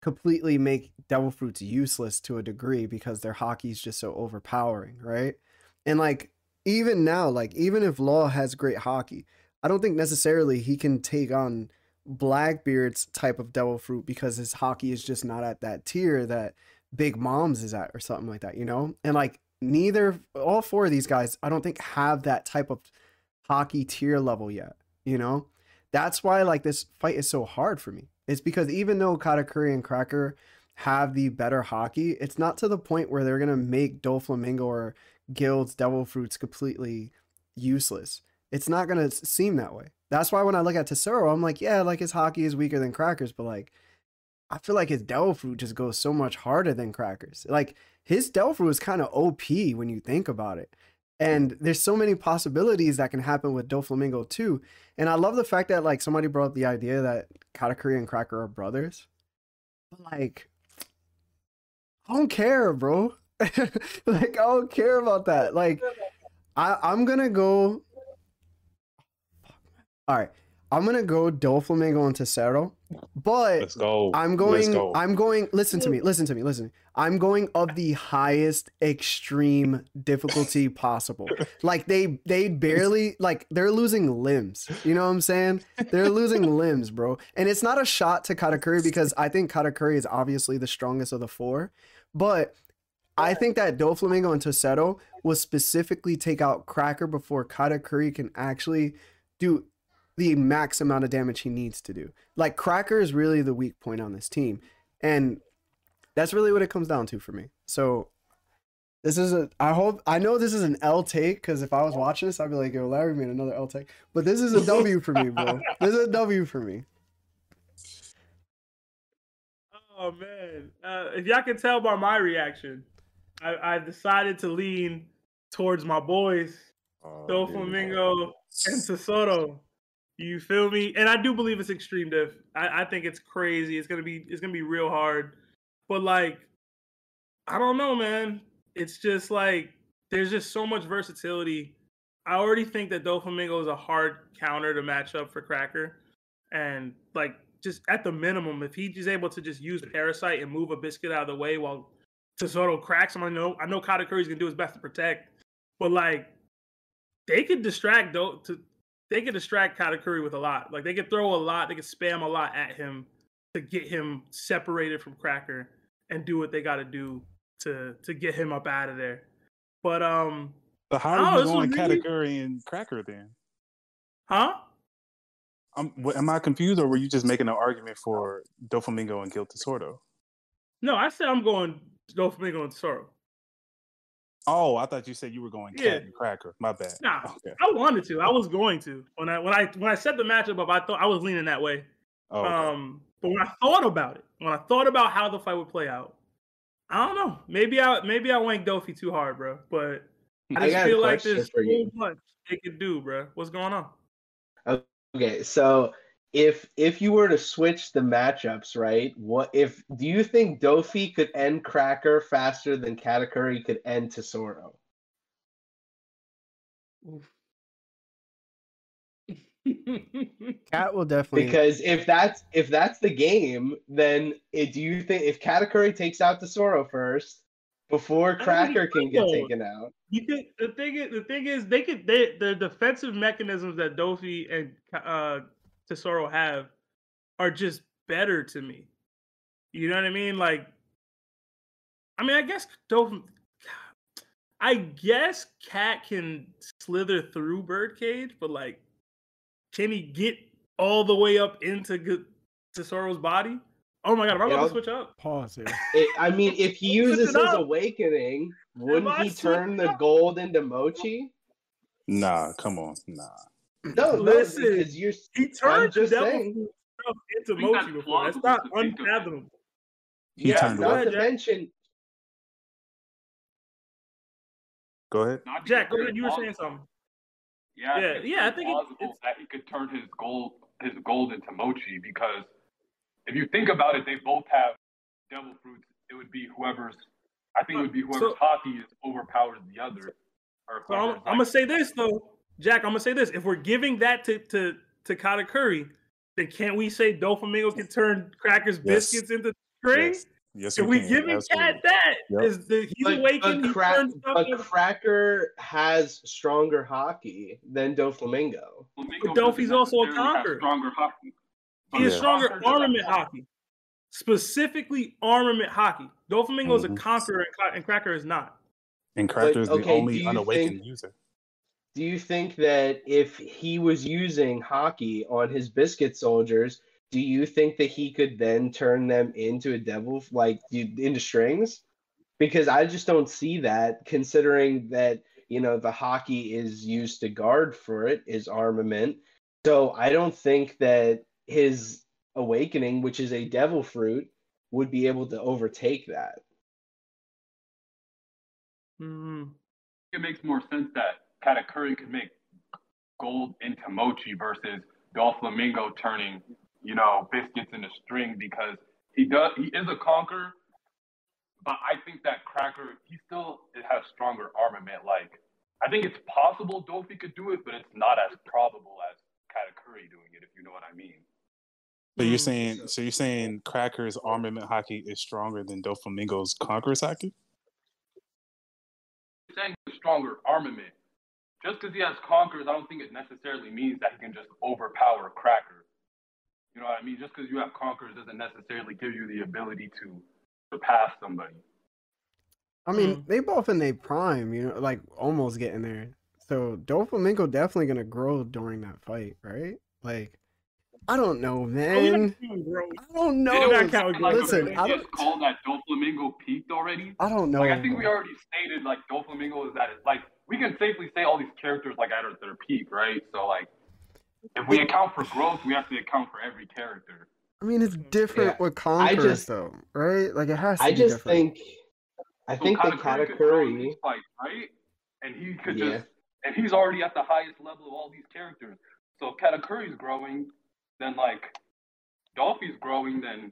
completely make Devil Fruits useless to a degree because their haki is just so overpowering, right? And like even now, like even if Law has great haki, I don't think necessarily he can take on Blackbeard's type of Devil Fruit because his haki is just not at that tier that Big Mom's is at or something like that, you know? And like neither all four of these guys, I don't think have that type of haki tier level yet, you know? That's why like this fight is so hard for me. It's because even though Katakuri and Cracker have the better haki, it's not to the point where they're gonna make Doflamingo or Gild's Devil Fruits completely useless. It's not gonna seem that way. That's why when I look at Tesoro, I'm like, yeah, like his haki is weaker than Crackers, but like I feel like his Devil Fruit just goes so much harder than Crackers. Like his Devil Fruit is kind of OP when you think about it. And there's so many possibilities that can happen with Doflamingo too. And I love the fact that like somebody brought up the idea that Katakuri and Cracker are brothers. But like I don't care, bro. [LAUGHS] like I don't care about that. Like [LAUGHS] I I'm gonna go. All right, I'm gonna go Doflamingo and Tesoro, but Let's go. I'm going. go. I'm going. Listen to me. Listen to me. Listen. I'm going of the highest extreme difficulty possible. Like they, they barely like they're losing limbs. You know what I'm saying? They're losing [LAUGHS] limbs, bro. And it's not a shot to Katakuri because I think Katakuri is obviously the strongest of the four, but I think that Doflamingo and Tesoro will specifically take out Cracker before Katakuri can actually do the max amount of damage he needs to do. Like Cracker is really the weak point on this team. And that's really what it comes down to for me. So this is a I hope I know this is an L take because if I was watching this, I'd be like, yo, Larry made another L take. But this is a W for me, bro. [LAUGHS] This is a W for me. Oh man! Uh, if y'all can tell by my reaction, I, I decided to lean towards my boys, Oh, Doflamingo and Tesoro. You feel me? And I do believe it's extreme diff. I, I think it's crazy. It's gonna be it's gonna be real hard. But like, I don't know, man. It's just like there's just so much versatility. I already think that Doflamingo is a hard counter to match up for Cracker. And like just at the minimum, if he's able to just use Parasite and move a biscuit out of the way while Tesoro cracks him, I know I know Katakuri's gonna do his best to protect. But like they could distract though to they could distract Katakuri with a lot. Like they could throw a lot, they could spam a lot at him to get him separated from Cracker and do what they gotta do to to get him up out of there. But um So how are you going Katakuri and cracker then? huh? Um, what, am I confused, or were you just making an argument for Doflamingo and Gild Tesoro? No, I said I'm going Doflamingo and Tesoro. Oh, I thought you said you were going cat Yeah. and cracker. My bad. Nah, Okay. I wanted to. I was going to. When I when I when I set the matchup up, I thought I was leaning that way. Oh, okay. Um, but when I thought about it, when I thought about how the fight would play out, I don't know. Maybe I maybe I went Dofi too hard, bro. But I I just got a feel like question there's for so much they could do, bro. What's going on? Okay, so if if you were to switch the matchups, right? What if do you think Dofi could end Cracker faster than Katakuri could end Tesoro? Cat will definitely Because if that's if that's the game, then it, do you think if Katakuri takes out Tesoro first before think he Cracker can get though. taken out? You could, the thing is, the thing is, they could they, the defensive mechanisms that Dofi and uh, Tesoro have are just better to me. You know what I mean? Like, I mean, I guess Dofi, [SIGHS] I guess Cat can slither through Birdcage, but like, can he get all the way up into G- Tesoro's body? Oh my god, am I You about know, to switch up? pause here. [LAUGHS] It, I mean, if he [LAUGHS] uses his up. awakening, wouldn't he turn the up? gold into Mochi? nah, come on, nah. No, no, Listen, because you're He turned just Devil saying. Stuff into I think Mochi before. That's not to think of it. unfathomable. He yeah, turned not to mention Go ahead. Not Jack, go ahead. You were saying something. Yeah, Yeah, yeah, I think it- plausible it's- that he could turn his gold his gold into mochi because if you think about it, they both have devil fruits. It would be whoever's I think it would be whoever's So- hockey is overpowers the other. Or So I'm, whoever's, I'm gonna say this though, Jack. I'm gonna say this. If we're giving that to to to Katakuri, then can't we say Doflamingo can turn Crackers Yes. biscuits into string? Yes, yes If we we can. giving absolutely. Cat that, Yep. is the he's but, awakened. but, he crack, turned stuff but into- Cracker has stronger haki than Doflamingo. But Dofi's doesn't also a conqueror. Stronger haki. he has Yeah. stronger Conqueror armament haki, specifically armament haki. Doflamingo is a mm-hmm. conqueror, and, Ca- and Cracker is not. And Cracker is okay, the only unawakened think- user. Do you think that if he was using haki on his biscuit soldiers, do you think that he could then turn them into a devil, like you- into strings? Because I just don't see that, considering that you know the haki is used to guard for it, is armament. So I don't think that his awakening, which is a devil fruit, would be able to overtake that. Mhm. it makes more sense that Katakuri could make gold into mochi versus Doflamingo turning, you know, biscuits into string because he does he is a conqueror, but I think that Cracker he still has stronger armament. Like I think it's possible Dofi could do it, but it's not as probable as Katakuri doing it. If you know what I mean. So you're saying so you're saying Cracker's armament haki is stronger than Doflamingo's Conqueror's haki? saying stronger armament. Just because he has conquerors, I don't think it necessarily means that he can just overpower Cracker. You know what I mean? Just because you have conquerors doesn't necessarily give you the ability to surpass somebody. I mean, Mm. they both in their prime, you know, like almost getting there. So Doflamingo definitely gonna grow during that fight, right? Like, I don't know, Oh, man. yeah, bro. I don't know. Yeah, that count, Like, Listen, I just don't, called that Doflamingo peaked already. I don't know. Like I think we already stated like Doflamingo is at it. Like we can safely say all these characters like at their peak, right? So like if we account for growth, we have to account for every character. I mean, it's different Yeah. with Conquerors, just- though, right? Like it has to I be just different. think, I So think the Katakuri could grow in Katakuri, right? And he could Yeah. just and he's already at the highest level of all these characters. So if Katakuri's growing, then like Dofi's growing, then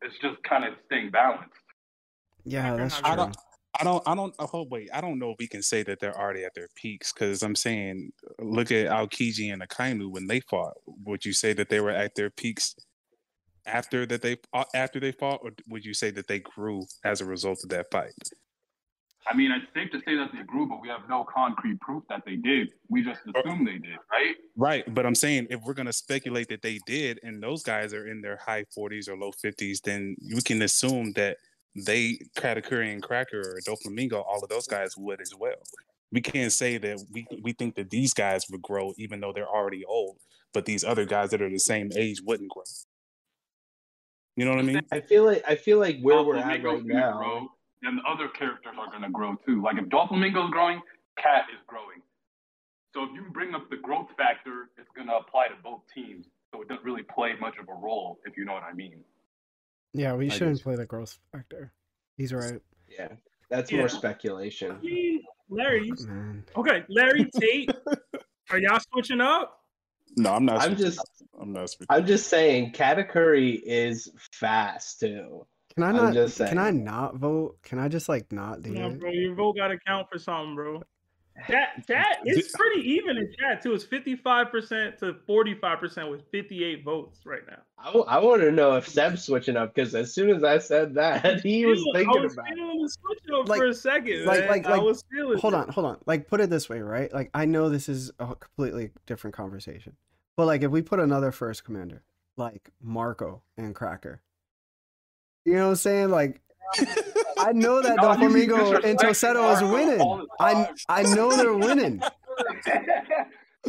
it's just kind of staying balanced. yeah, that's I true. I don't I don't oh wait, I don't know if we can say that they're already at their peaks because I'm saying look at Aokiji and Akainu when they fought. Would you say that they were at their peaks after that they uh, after they fought, or would you say that they grew as a result of that fight? I mean, it's safe to say that they grew, but we have no concrete proof that they did. We just assume they did, right? Right, but I'm saying if we're gonna speculate that they did, and those guys are in their high 40s or low 50s, then we can assume that they, Katakuri and Cracker or Doflamingo, all of those guys would as well. We can't say that we we think that these guys would grow even though they're already old, but these other guys that are the same age wouldn't grow. You know what I mean? I feel like I feel like where we're at right gonna now. grow, then the other characters are going to grow too. Like if Doflamingo's growing, Cat is growing. So if you bring up the growth factor, it's going to apply to both teams. So it doesn't really play much of a role, if you know what I mean. Yeah, we I shouldn't guess. play the growth factor. He's right, Yeah, that's Yeah. more speculation. I mean, Larry, you- oh, man. okay, Larry [LAUGHS] Tate, are y'all switching up? No, I'm not. I'm switching- just I'm not. switching. I'm just saying Katakuri is fast too. Can I not? just Can I not vote? Can I just like not do No, it? bro, your vote got to count for something, bro. Chat, chat, it's pretty even in chat too. It's fifty-five percent to forty-five percent with fifty-eight votes right now. I, want to know if Seb's switching up because as soon as I said that, [LAUGHS] he was Feeling- thinking I was about it. feeling the switch up Like- for a second. like- man. like- I like- was feeling. Hold on, hold on. Like, put it this way, right? Like, I know this is a completely different conversation, but like, if we put another first commander, like Marco and Cracker, you know what I'm saying? Like, [LAUGHS] I know that No, you Doflamingo and disrespecting Tesoro is winning. I. I know they're winning. [LAUGHS]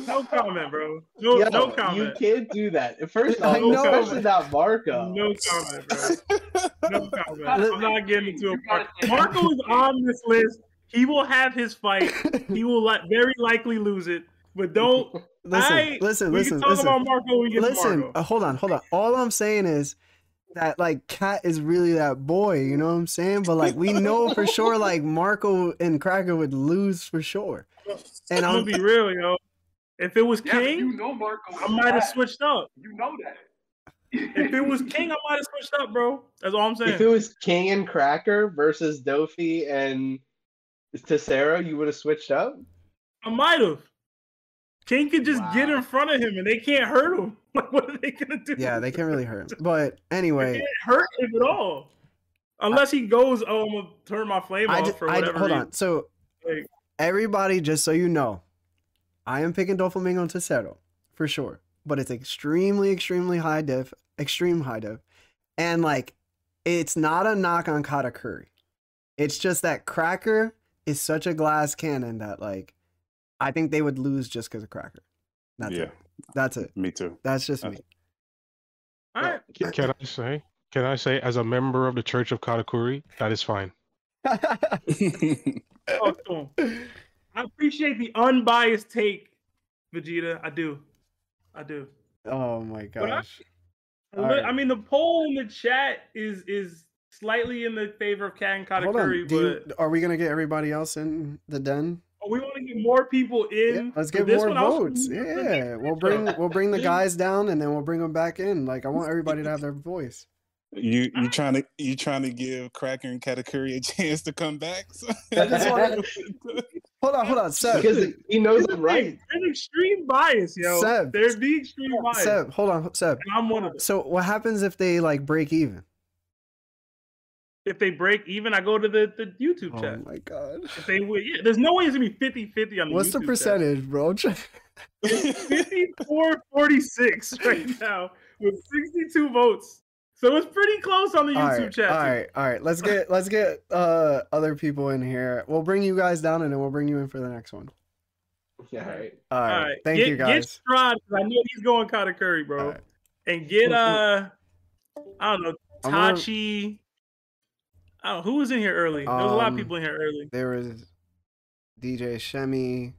No comment, bro. No, Yo, no You can't do that. First I off, know. especially not Marco. No comment, bro. No [LAUGHS] comment. I'm not getting into a gotta part. Marco is on this list. He will have his fight. [LAUGHS] He will li- very likely lose it. But don't. Listen, I- listen, we listen, can talk listen. about Marco when we get to Listen, Marco. uh, hold on, hold on. All I'm saying is that like Cat is really that boy, you know what I'm saying? But like we know for sure like Marco and Cracker would lose for sure. And I'm I'm gonna be real, yo. If it was Yeah, King, you know Marco. I might have switched up. You know that. If it was King, I might have switched up, bro. That's all I'm saying. If it was King and Cracker versus Dofi and Tesoro, you would have switched up. I might have. King could just get in front of him and they can't hurt him. [LAUGHS] Like, what are they gonna do? yeah, they can't really hurt him. [LAUGHS] But They anyway, can't hurt him at all. Unless he goes, oh, I'm gonna turn my flame I off for I, whatever hold reason. on. So Like- everybody, just so you know, I am picking Doflamingo and Tesoro for sure. But it's extremely, extremely high diff, extreme high diff. And like it's not a knock on Katakuri. It's just that Cracker is such a glass cannon that like I think they would lose just because of Cracker. That's yeah, it. That's it. me too. That's just me. All right. Can, can I say? Can I say, as a member of the Church of Katakuri, that is fine. [LAUGHS] Talk to him. I appreciate the unbiased take, Vegeta. I do. I do. oh my gosh. I All right. I mean, the poll in the chat is is slightly in the favor of Cat and Hold on. Do but you, are we gonna get everybody else in the den? Oh, we want to get more people in. Yeah, let's get more one. I also votes. want to get Yeah, we'll bring we'll bring the guys down and then we'll bring them back in. Like I want everybody to have their voice. You you trying to you trying to give Cracker and Katakuri a chance to come back? So- I just wanna- Hold on, hold on, Seb. because he knows it right. There's extreme bias, yo. Seb. There's the extreme bias. Seb, hold on, Seb. And I'm one of them. So what happens if they like break even? If they break even, I go to the, the YouTube Oh chat. Oh my god. If they win, yeah, there's no way it's gonna be 50-50 on the What's the YouTube percentage, bro? I'm trying- Chat. 54-46 right now with 62 votes. So it's pretty close on the all YouTube right, chat. all too. right, all right. Let's [LAUGHS] get let's get uh other people in here. We'll bring you guys down and then we'll bring you in for the next one. All right. All right. All right. Thank get, you guys. Get guys. Strahd, 'cause I know he's going Katakuri, bro. All right. And get uh, I don't know, I'm gonna- Tachi. I who was in here early. There was a lot of Um, people in here early. There was DJ Shemi.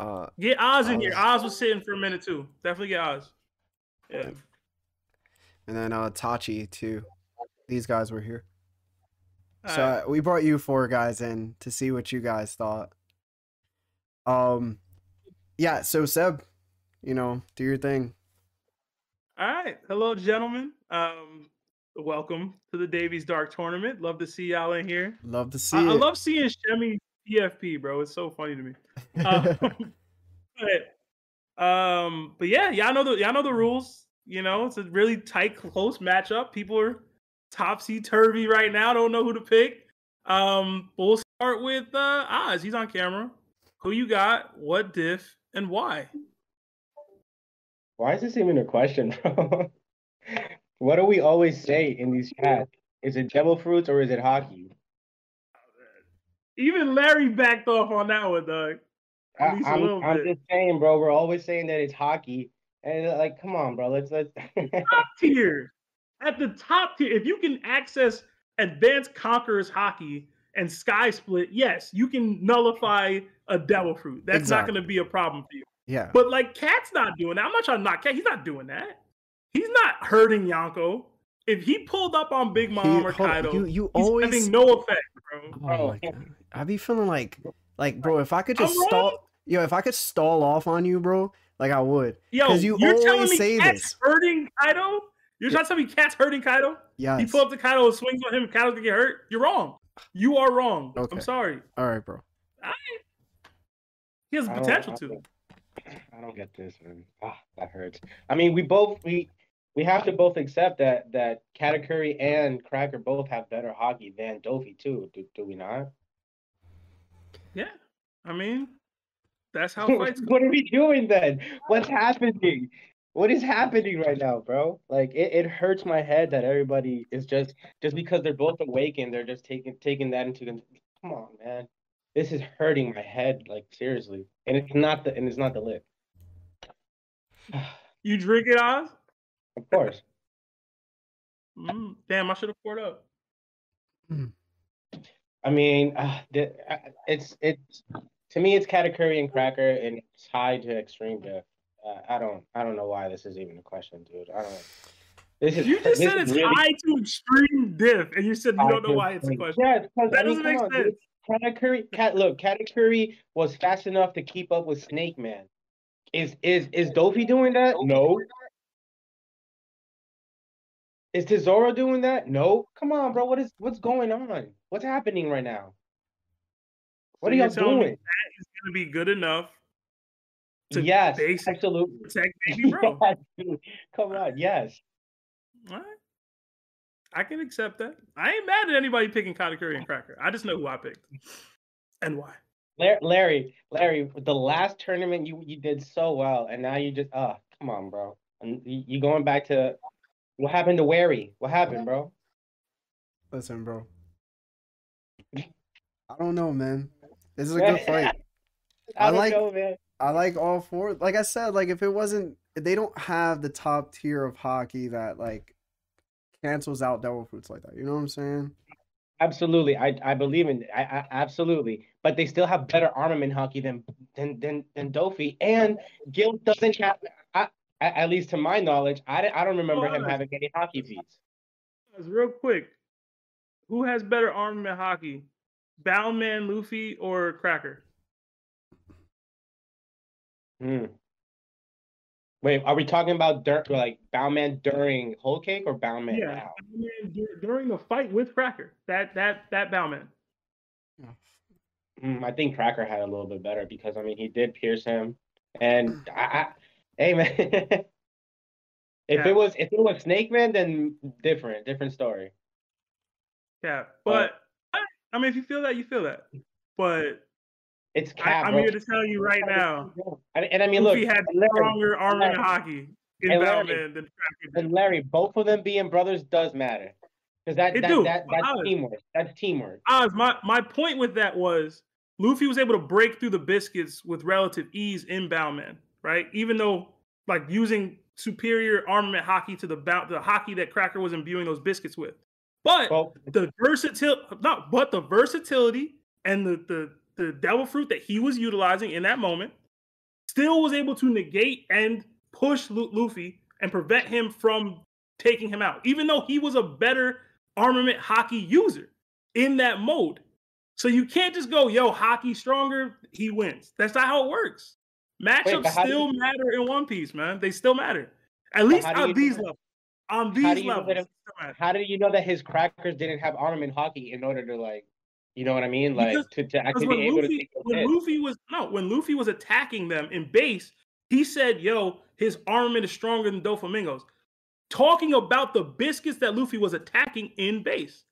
Uh Get Oz in here. Oz. Oz was sitting for a minute too. Definitely get Oz. Yeah. and then uh Tachi too. These guys were here. All so right. we brought you four guys in to see what you guys thought. Um yeah, so Seb, you know, do your thing. All right. Hello, gentlemen. Um, welcome to the Davey's Dark Tournament. Love to see y'all in here. Love to see I, I love seeing Shemi PFP, bro. It's so funny to me. [LAUGHS] Um, but, um, but yeah, y'all know the y'all know the rules. You know, it's a really tight, close matchup. People are topsy turvy right now. Don't know who to pick. Um, we'll start with uh, Oz. He's on camera. Who you got? What diff and why? Why is this even a question, bro? [LAUGHS] what do we always say in these chats? Is it devil fruits or is it haki? Even Larry backed off on that one, dog. I, At least a am little I'm bit. just saying, bro. We're always saying that it's haki, and uh, like, come on, bro. Let's let's. [LAUGHS] top tier. At the top tier, if you can access advanced conquerors haki and sky split, yes, you can nullify a devil fruit. That's not going to be a problem for you. yeah. But like Cat's not doing that. I'm not trying to knock Cat. He's not doing that. He's not hurting Yonko. If he pulled up on Big Mom He- or Kaido, you you he's always having no effect, bro. Oh Bro. my god. I be feeling like like bro, if I could I'm just wrong? stall yo, if I could stall off on you, bro, like I would. Yo, 'Cause you you're telling always me say Cat's this. hurting Kaido? You're trying to tell me Cat's hurting Kaido? Yeah. He pull up to Kaido and swings on him. Kaido's gonna get hurt. You're wrong. You are wrong. Okay. I'm sorry. All right, bro. I, He has I potential I to. I don't get this, man. Ah, that hurts. I mean, we both we we have to both accept that that Katakuri and Cracker both have better haki than Dofi too. Do, do we not? Yeah. I mean, that's how [LAUGHS] fights what are we doing then? What's happening? What is happening right now, bro? Like it, it hurts my head that everybody is just just because they're both awakened, they're just taking taking that into come on, man. This is hurting my head, like seriously. And it's not the and it's not the lip. [SIGHS] You drink it, Oz? Of course. Mm, damn, I should have poured up. I mean, uh, uh, it's it's to me it's Katakuri and Cracker and it's high to extreme death. Uh, I don't I don't know why this is even a question, dude. I don't. This is You just this said it's really high to extreme diff, and you said you don't know why it's a question. Yeah, because That I mean, doesn't make on, sense. Katakuri, cat, look, Katakuri was fast enough to keep up with Snake Man. Is is is Dofi doing that? No. Is Tesoro doing that? No. Come on, bro. What is what's going on? What's happening right now? What So are y'all doing? That is going to be good enough to Yes, basically absolutely. protect baby [LAUGHS] bro. Yes. Come on, yes. All right. I can accept that. I ain't mad at anybody picking Katakuri and Cracker. I just know who I picked and why. Larry, Larry, Larry, the last tournament you you did so well, and now you just ah, come on, bro. And you going back to what happened to Wary? What happened, bro? Listen, bro. I don't know, man. This is a good fight. [LAUGHS] I I like- know, man. I like all four. Like I said, like if it wasn't, they don't have the top tier of haki that like cancels out devil fruits like that. You know what I'm saying? Absolutely, I I believe in I, I absolutely, but they still have better armament haki than than than than Dofi, and Gild doesn't have. I, I, at least to my knowledge, I, don't- I don't remember him having any haki feats. Real quick, who has better armament haki, Bowman, Luffy, or Cracker? Hmm. Wait, are we talking about dur- like Bound Man during Whole Cake or Bound Man Yeah, now? Dur- during the fight with Cracker. That that that Bound Man. mm, I think Cracker had a little bit better because I mean he did pierce him, and I hey man, [LAUGHS] if Yeah. it was if it was Snake Man, then different, different story. Yeah, oh. but I, I mean, if you feel that, you feel that. But It's I, Cat. I'm bro. here to tell you right now, And, and I mean, look, Luffy had and Larry, stronger armor in Larry, haki in and Batman Larry, than did. and Larry, both of them being brothers does matter because that, It that, do. that that's Oz. teamwork. That's teamwork. Oz, my, my point with that was Luffy was able to break through the biscuits with relative ease in Bound Man, right? Even though like using superior armament haki to the bout the haki that Cracker was imbuing those biscuits with. But Well, the versatility not but the versatility and the, the the devil fruit that he was utilizing in that moment still was able to negate and push Luffy and prevent him from taking him out, even though he was a better armament haki user in that mode. So you can't just go, yo, haki stronger, he wins. That's not how it works. Matchups how do still you- matter in One Piece, man. They still matter. At least on these levels. On how these know levels. that they if- still matter. how did you know that his crackers didn't have armament haki in order to like, you know what I mean? Like Because- to, to actually be able to Luffy, take those when hits. Luffy was no, when Luffy was attacking them in base, he said, "Yo, his armament is stronger than Doflamingo's." Talking about the biscuits that Luffy was attacking in base,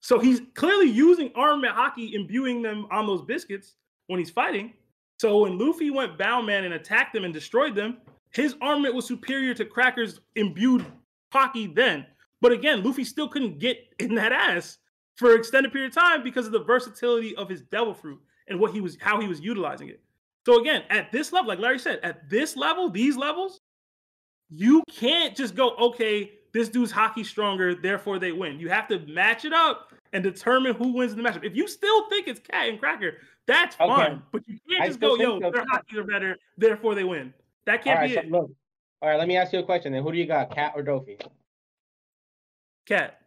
so he's clearly using armament haki, imbuing them on those biscuits when he's fighting. So when Luffy went Bound Man and attacked them and destroyed them, his armament was superior to Cracker's imbued haki then. But again, Luffy still couldn't get [LAUGHS] in that ass for an extended period of time because of the versatility of his devil fruit and what he was how he was utilizing it. So again, at this level, like Larry said, at this level, these levels, you can't just go, okay, this dude's haki stronger, therefore they win. You have to match it up and determine who wins the matchup. If you still think it's Cat and Cracker, that's Okay. fine. But you can't just go, yo, so. their hakis are better, therefore they win. That can't right, be so it. look. All right, let me ask you a question then. Who do you got, Cat or Dofi? Cat.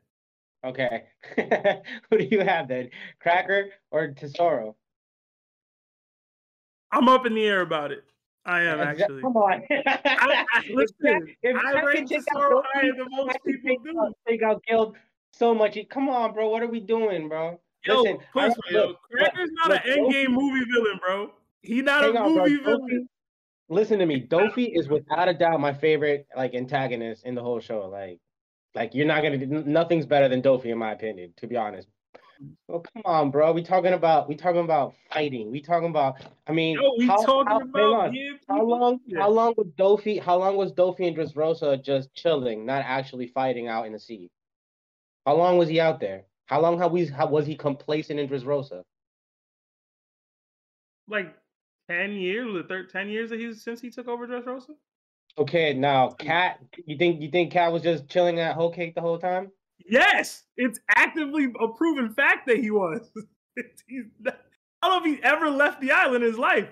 Okay. [LAUGHS] Who do you have then? Cracker or Tesoro? I'm up in the air about it. I am actually. Come on. [LAUGHS] I, I, listen, if I Cat rate can take out Tesoro higher than most people do. Take out Gild so much. Come on, bro. What are we doing, bro? Yo, Listen, Chris, yo, Cracker's not look, an endgame movie villain, bro. He not a on, movie Dofi- villain. Listen to me. Dofi is without a doubt my favorite like antagonist in the whole show. Like, like you're not gonna do nothing's better than Dofi in my opinion, to be honest. Well, come on, bro. We talking about we talking about fighting. We talking about. I mean, Yo, we how, talking how, about How long? shit. How long was Dofi? How long was Dofi and Dressrosa just chilling, not actually fighting out in the sea? How long was he out there? How long have we? How was he complacent in Dressrosa? like ten years? Was it thir- ten years that he's since he took over Dressrosa? Okay, now Cat. You think you think Cat was just chilling at Whole Cake the whole time? Yes, it's actively a proven fact that he was. [LAUGHS] Not- I don't know if he ever left the island in his life.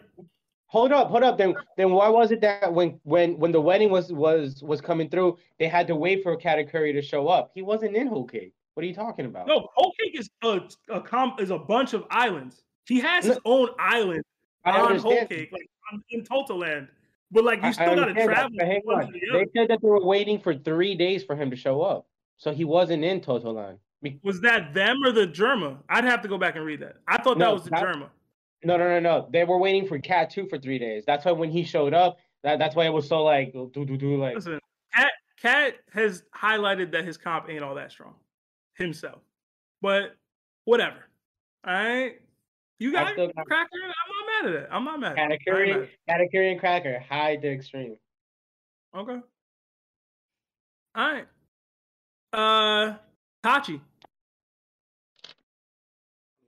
Hold up, hold up. Then then why was it that when when when the wedding was was was coming through, they had to wait for Curry to show up? He wasn't in Whole Cake. What are you talking about? No, Whole Cake is a, a com- is a bunch of islands. He has his own island I on Whole. Cake, like in Totto Land. But like you still got to understand that, travel. hang on. the They said that they were waiting for three days for him to show up, so he wasn't in Totto Land. Be- Was that them or the Germa? I'd have to go back and read that. I thought No, that was the that- Germa. No, no, no, no. They were waiting for Cat too for three days. That's why when he showed up, that, that's why it was so like do do do like. Listen, Cat Cat has highlighted that his comp ain't all that strong himself. But whatever. All right. You got still got- cracker. I'm not mad at it. I'm not mad. at it. I ain't mad Katakuri, Katakuri and Cracker, high to extreme. Okay. All right. Uh Tachi.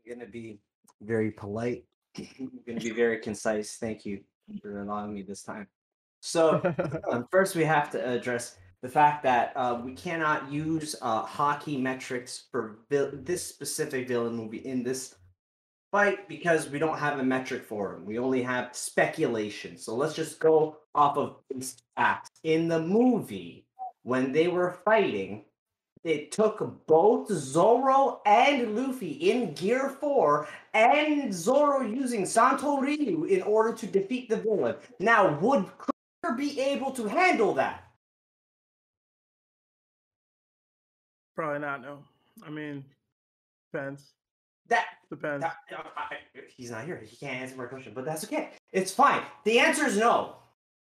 I'm gonna be very polite. I'm [LAUGHS] gonna be very concise. Thank you for allowing me this time. So [LAUGHS] um, first, we have to address the fact that uh, we cannot use uh, haki metrics for vil- this specific villain movie in this fight because we don't have a metric for him. We only have speculation. So let's just go off of facts. In the movie, when they were fighting, it took both Zoro and Luffy in Gear 4 and Zoro using Santoryu in order to defeat the villain. Now, would Cracker be able to handle that? Probably not, no. I mean, depends. That Depends. That- I- he's not here. He can't answer my question, but that's okay. It's fine. The answer is no.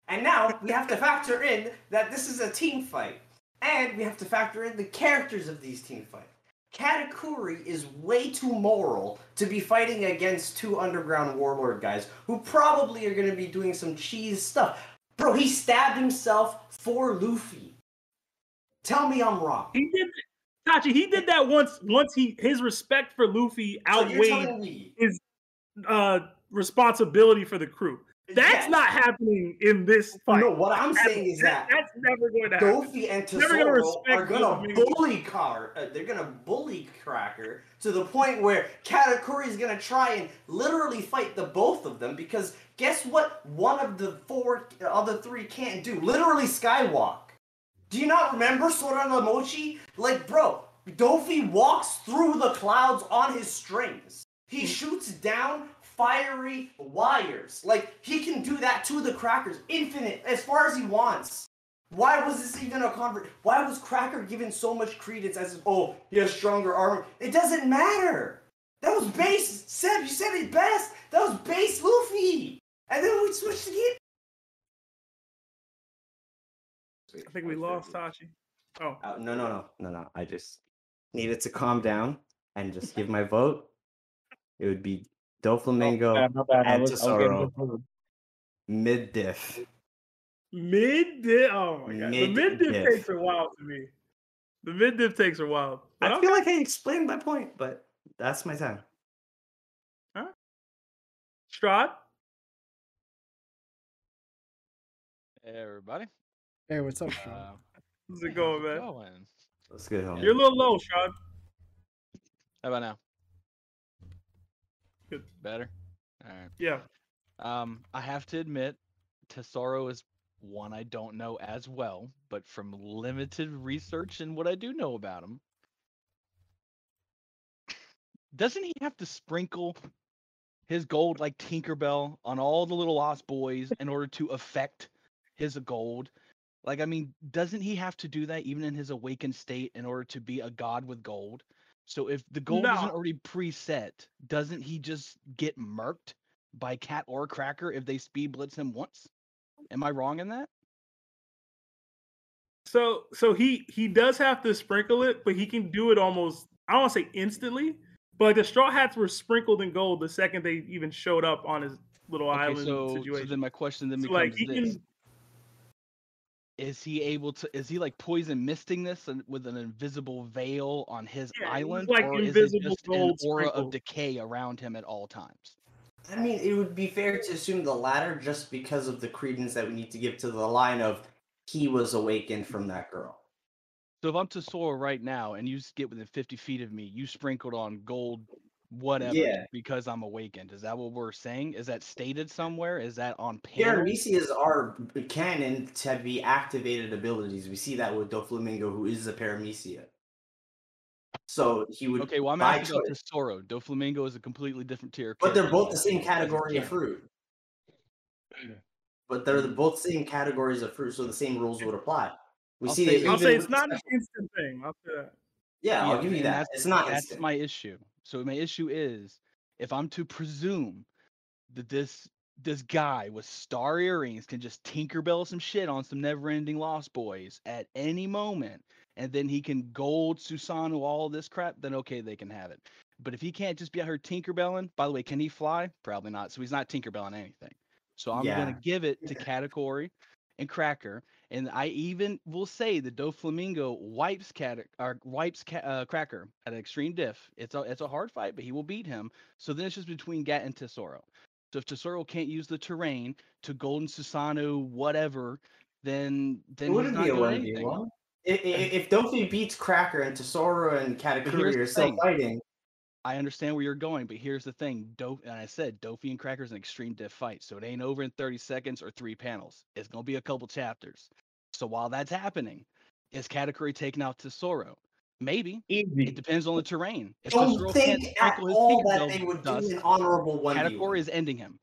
And now we have to factor in that this is a team fight, and we have to factor in the characters of these team fights. Katakuri is way too moral to be fighting against two underground warlord guys who probably are going to be doing some cheese stuff. Bro, he stabbed himself for Luffy. Tell me I'm wrong. He did Tachi, he did that once once he his respect for Luffy So outweighed telling me uh responsibility for the crew. That's not happening in this fight. No, what I'm saying is that that's never going to happen. Dofi and gonna Tesoro respect are gonna bully Car. Uh, they're gonna bully Cracker to the point where Katakuri is gonna try and literally fight the both of them because guess what? One of the four other three can't do. Literally skywalk. Do you not remember Sora no Michi? Like, bro, Dofi walks through the clouds on his strings. He shoots down fiery wires. Like, he can do that to the crackers, infinite, as far as he wants. Why was this even a convert? Why was Cracker given so much credence as, oh, he has stronger armor? It doesn't matter. That was base. Seb, you said it best. That was base Luffy. And then we switched again. I think we lost Tachi. Oh, Uh, no, no, no, no, no. I just needed to calm down and just give my vote. It would be Doflamingo Yeah, not bad. And was, I was getting Tesoro. mid diff. mid diff. Oh my god, the mid diff Mid-diff. takes a while to me. The mid diff takes a while. But I okay. feel like I explained my point, but that's my time. Strahd. Hey, everybody. Hey, what's up? Sean? Uh, How's it hey, going, how's it man? going? That's good, homie. You're a little low, Strahd. How about now? Good. Better. All right. Yeah. Um, I have to admit, Tesoro is one I don't know as well, but from limited research and what I do know about him, doesn't he have to sprinkle his gold like Tinkerbell on all the little lost boys in order to affect his gold? Like, I mean, doesn't he have to do that even in his awakened state in order to be a god with gold? So if the gold isn't already preset, doesn't he just get murked by Cat or Cracker if they speed blitz him once? Am I wrong in that? So so he he does have to sprinkle it, but he can do it almost I don't want to say instantly, but like the straw hats were sprinkled in gold the second they even showed up on his little Okay, island so, so then my question then So, becomes like he this: can Is he able to? Is he like poison misting this and- with an invisible veil on his Yeah, island, like or is it invisible just an aura sprinkled. of decay around him at all times? I mean, it would be fair to assume the latter just because of the credence that we need to give to the line of he was awakened from that girl. So if I'm Tesoro right now and you get within 50 feet of me, you sprinkled on gold, whatever, Yeah. because I'm awakened. Is that what we're saying? Is that stated somewhere? Is that on panel? Paramecias are canon to be activated abilities. We see that with Doflamingo, who is a Paramecia. So he would. Okay, well I'm by asking about choice- Tesoro. Doflamingo is a completely different tier. But they're both the same category of fruit. But they're the mm. both same categories of fruit, so the same rules would apply. We I'll see say- that. I'll say it's not an instant thing. I'll say that. Yeah, I'll give you that. It's not That's instant. my issue. So my issue is if I'm to presume that this this guy with star earrings can just Tinkerbell some shit on some never-ending Lost Boys at any moment, and then he can gold Susanoo all this crap, then okay, they can have it. But if he can't just be out here Tinkerbelling, by the way, can he fly? Probably not. So he's not Tinkerbelling anything. So I'm Yeah. gonna give it to [LAUGHS] Katakuri and Cracker, and I even will say that Doflamingo wipes Cat or wipes uh, Cracker at an extreme diff. It's a it's a hard fight, but he will beat him. So then it's just between Gat and Tesoro. So if Tesoro can't use the terrain to Golden Susanoo, whatever, then It then he's wouldn't be a one v one. If, if Dofi beats Cracker and Tesoro and Katakuri are still fighting, I understand where you're going, but here's the thing. Dope, and I said Dofi and Cracker's an extreme diff fight, so it ain't over in 30 seconds or three panels. It's gonna be a couple chapters. So while that's happening, is Katakuri taking out Tesoro? Maybe. Easy. It depends on the terrain. If don't Tesoro think at all that they would dust, do an honorable one Katakuri is ending him.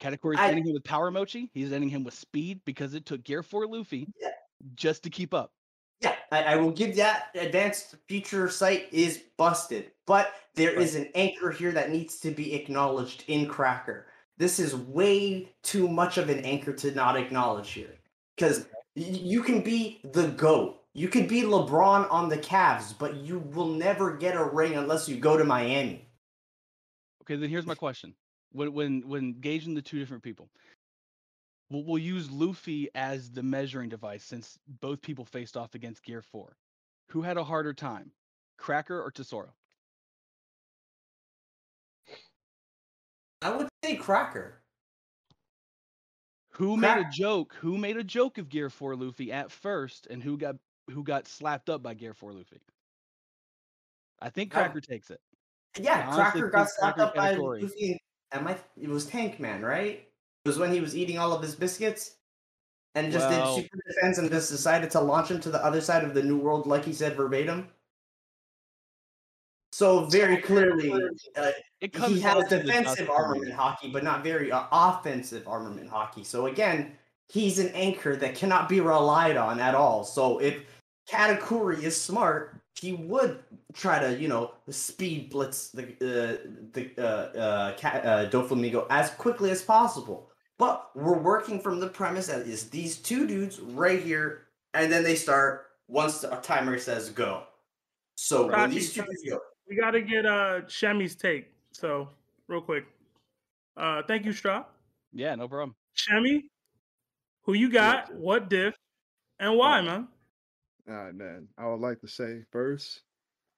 Katakuri is I- ending him with power mochi. He's ending him with speed because it took Gear 4 Luffy Yeah. just to keep up. Yeah, I, I will give that advanced future sight is busted, but there is an anchor here that needs to be acknowledged in Cracker. This is way too much of an anchor to not acknowledge here. Because you can be the GOAT. You can be LeBron on the Cavs, but you will never get a ring unless you go to Miami. Okay, then here's my question: when when when gauging the two different people, we'll, we'll use Luffy as the measuring device since both people faced off against Gear Four. Who had a harder time, Cracker or Tesoro? I would say Cracker. Who made a joke? Who made a joke of Gear Four Luffy at first, and who got who got slapped up by Gear Four Luffy? I think Cracker takes it. Yeah, I honestly Cracker got slapped Cracker up by. Luffy. And my, it was Tank Man, right? Was when he was eating all of his biscuits and just Well- did super defense and just decided to launch him to the other side of the new world, like he said verbatim. So very clearly, uh, he has defensive armament haki, but not very uh, offensive armament haki. So again, he's an anchor that cannot be relied on at all. So if Katakuri is smart, he would try to, you know, speed blitz the uh, the uh, uh, Ca- uh, Doflamingo as quickly as possible. But we're working from the premise that is these two dudes right here, and then they start once the timer says go. So when these two dudes go, We got to get uh Shemi's take. So real quick, uh, thank you, Straw. Yeah, no problem. Shemi, who you got? What diff? And why, man? All right, man. I would like to say first,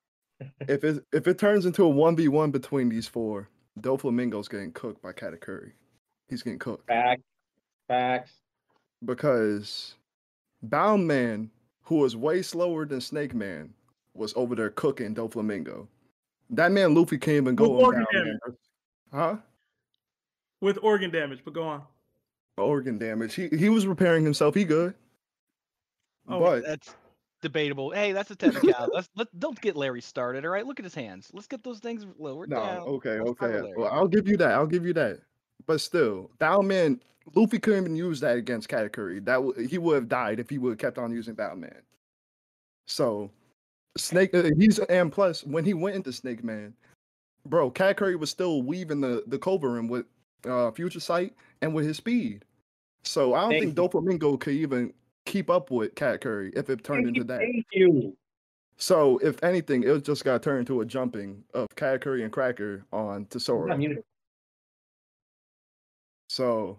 [LAUGHS] if it if it turns into a one v one between these four, Doflamingo's getting cooked by Katakuri. He's getting cooked Facts. Facts. because Bound Man, who was way slower than Snake Man, was over there cooking Doflamingo. That man Luffy can't even go With organ Bound Man. damage. Huh? With organ damage, but go on. Organ damage. He he was repairing himself. He good. Oh, but That's debatable. Hey, that's a technicality. [LAUGHS] Let's let don't get Larry started. All right, look at his hands. Let's get those things lowered No, down. okay, Let's okay. Well, I'll give you that. I'll give you that. But still, Bound Man, Luffy couldn't even use that against Katakuri. That w- he would have died if he would have kept on using Bound Man. So, Snake, uh, he's and plus when he went into Snake Man, bro, Katakuri was still weaving the the Culverin with uh Future Sight and with his speed. So I don't Thank think you. Doflamingo could even keep up with Katakuri if it turned Thank into that. Thank you. So if anything, it just got turned into a jumping of Katakuri and Cracker on Tesoro. Not muted.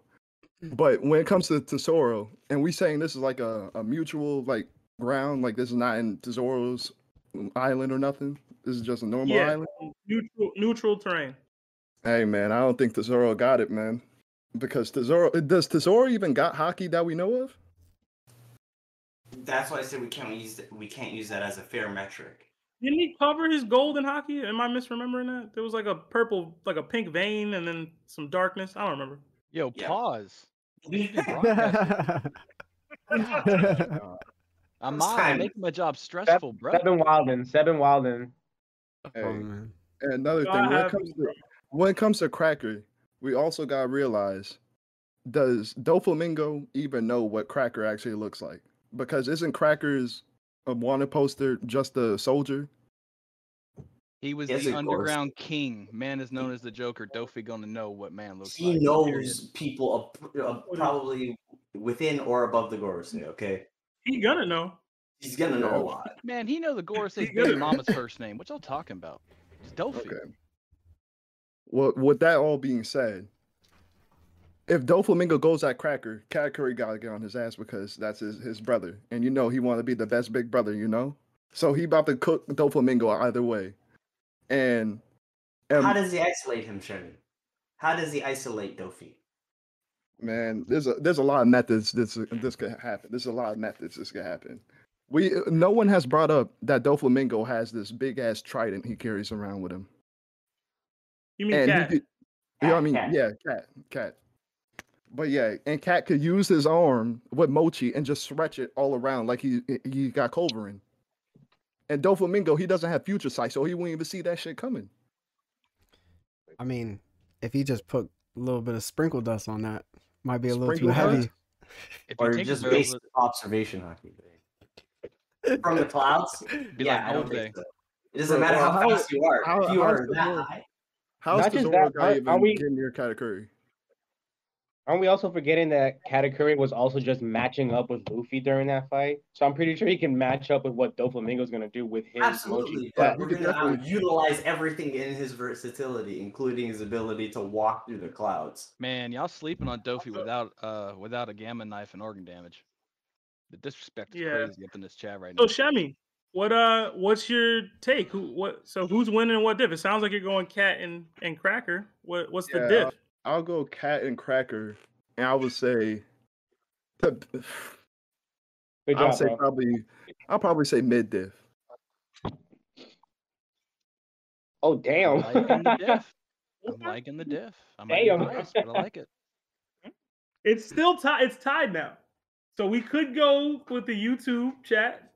So, mm. but when it comes to Tesoro, and we saying this is like a, a mutual like ground, like this is not in Tesoro's mm, island or nothing. This is just a normal Yeah, island. neutral neutral terrain. Hey man, I don't think Tesoro got it, man. Because Tesoro does Tesoro even got haki that we know of? that's why I said we can't use th- we can't use that as a fair metric. Didn't he cover his gold in haki? Am I misremembering that? There was like a purple, like a pink vein, and then some darkness. I don't remember. Yo, Yeah. pause. [LAUGHS] [LAUGHS] I'm It's not making my job stressful, bro. Seven Wilden. Seven Wilden. hey, Oh, and another So thing, when it comes to when it comes to Cracker, we also gotta realize does Doflamingo even know what Cracker actually looks like? Because isn't Cracker's a wanted poster just a soldier? He was Yes, the of course. underground king. Man is known as the Joker. Dofi gonna know what man looks He like. He knows period. people ab- uh, probably within or above the Gorosei, okay? He gonna know. He's gonna know a lot. [LAUGHS] Man, he know the Gorosei's He baby good. mama's [LAUGHS] first name. What y'all talking about? It's Dofi. Okay. Well, with that all being said, if Doflamingo goes at Cracker, Katakuri gotta get on his ass because that's his, his brother. And you know he wanna be the best big brother, you know? So he about to cook Doflamingo either way. And, and How does he isolate him, Shemi? How does he isolate Dofi? Man, there's a there's a lot of methods this this could happen. There's a lot of methods this could happen. We no one has brought up that Doflamingo has this big ass trident he carries around with him. You mean and cat? he could, you know what I mean? cat. Yeah, cat, cat. But yeah, and cat could use his arm with Mochi and just stretch it all around like he he got Culverin. And Doflamingo, he doesn't have future sight, so he won't even see that shit coming. I mean, if he just put a little bit of sprinkle dust on that, might be a little too heavy. If Or just a basic basic... observation haki. [LAUGHS] from the clouds. Be yeah, like, I don't think so. It doesn't matter how, how- fast you are. how- if you how's are the that world? high, How's the just Zoro that, guy are- even are we- getting near Katakuri? Aren't we also forgetting that Katakuri was also just matching up with Luffy during that fight? So I'm pretty sure he can match up with what Doflamingo's gonna do with his absolutely. Mochi. But Yeah, we're gonna um, definitely- utilize everything in his versatility, including his ability to walk through the clouds. Man, y'all sleeping on Dofi without uh without a gamma knife and organ damage. The disrespect is Yeah. crazy up in this chat right now. So now. Shemi, what uh, what's your take? Who what? So who's winning and what diff? It sounds like you're going Cat and and Cracker. What what's the Yeah, diff? I'll go cat and cracker, and I would say, Good I'll say bro. probably, I'll probably say mid diff. Oh damn! I'm liking the [LAUGHS] diff. I'm liking the diff. I might Damn. biased, but I like it. [LAUGHS] It's still tied. It's tied now. So we could go with the YouTube chat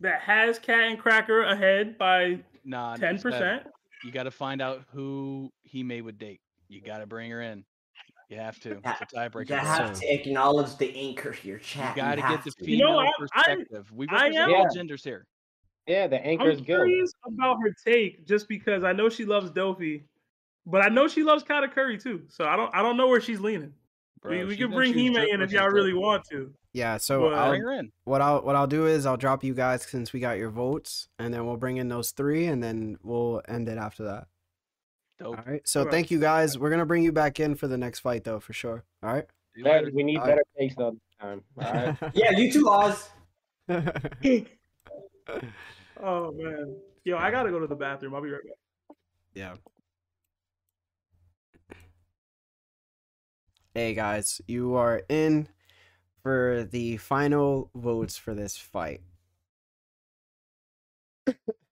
that has Cat and Cracker ahead by Nah, ten it's better. percent. You got to find out who he made with date. You got to bring her in. You have to. Yeah, It's a [LAUGHS] tiebreaker. You bro. have to acknowledge the anchor here, Chad. You got to get have the female You know, I- I- perspective. we I represent all genders here. Yeah, the anchor's I'm guild. curious about her take, just because I know she loves Dofi, but I know she loves Katakuri too. So I don't I don't know where she's leaning. Bro, we we can bring choose Hime Drip in if y'all really want to. Yeah, so But- I'll, Bring her in. what I'll what I'll do is I'll drop you guys since we got your votes, and then we'll bring in those three, and then we'll end it after that. Dope. All right. So Okay. thank you guys. We're gonna bring you back in for the next fight though, for sure. All right. See you That- later. we need Alright. better takes though. All right. Yeah, you too, Oz. [LAUGHS] Oh man. Yo, I gotta go to the bathroom. I'll be right back. yeah. Hey guys, you are in for the final votes for this fight. [LAUGHS]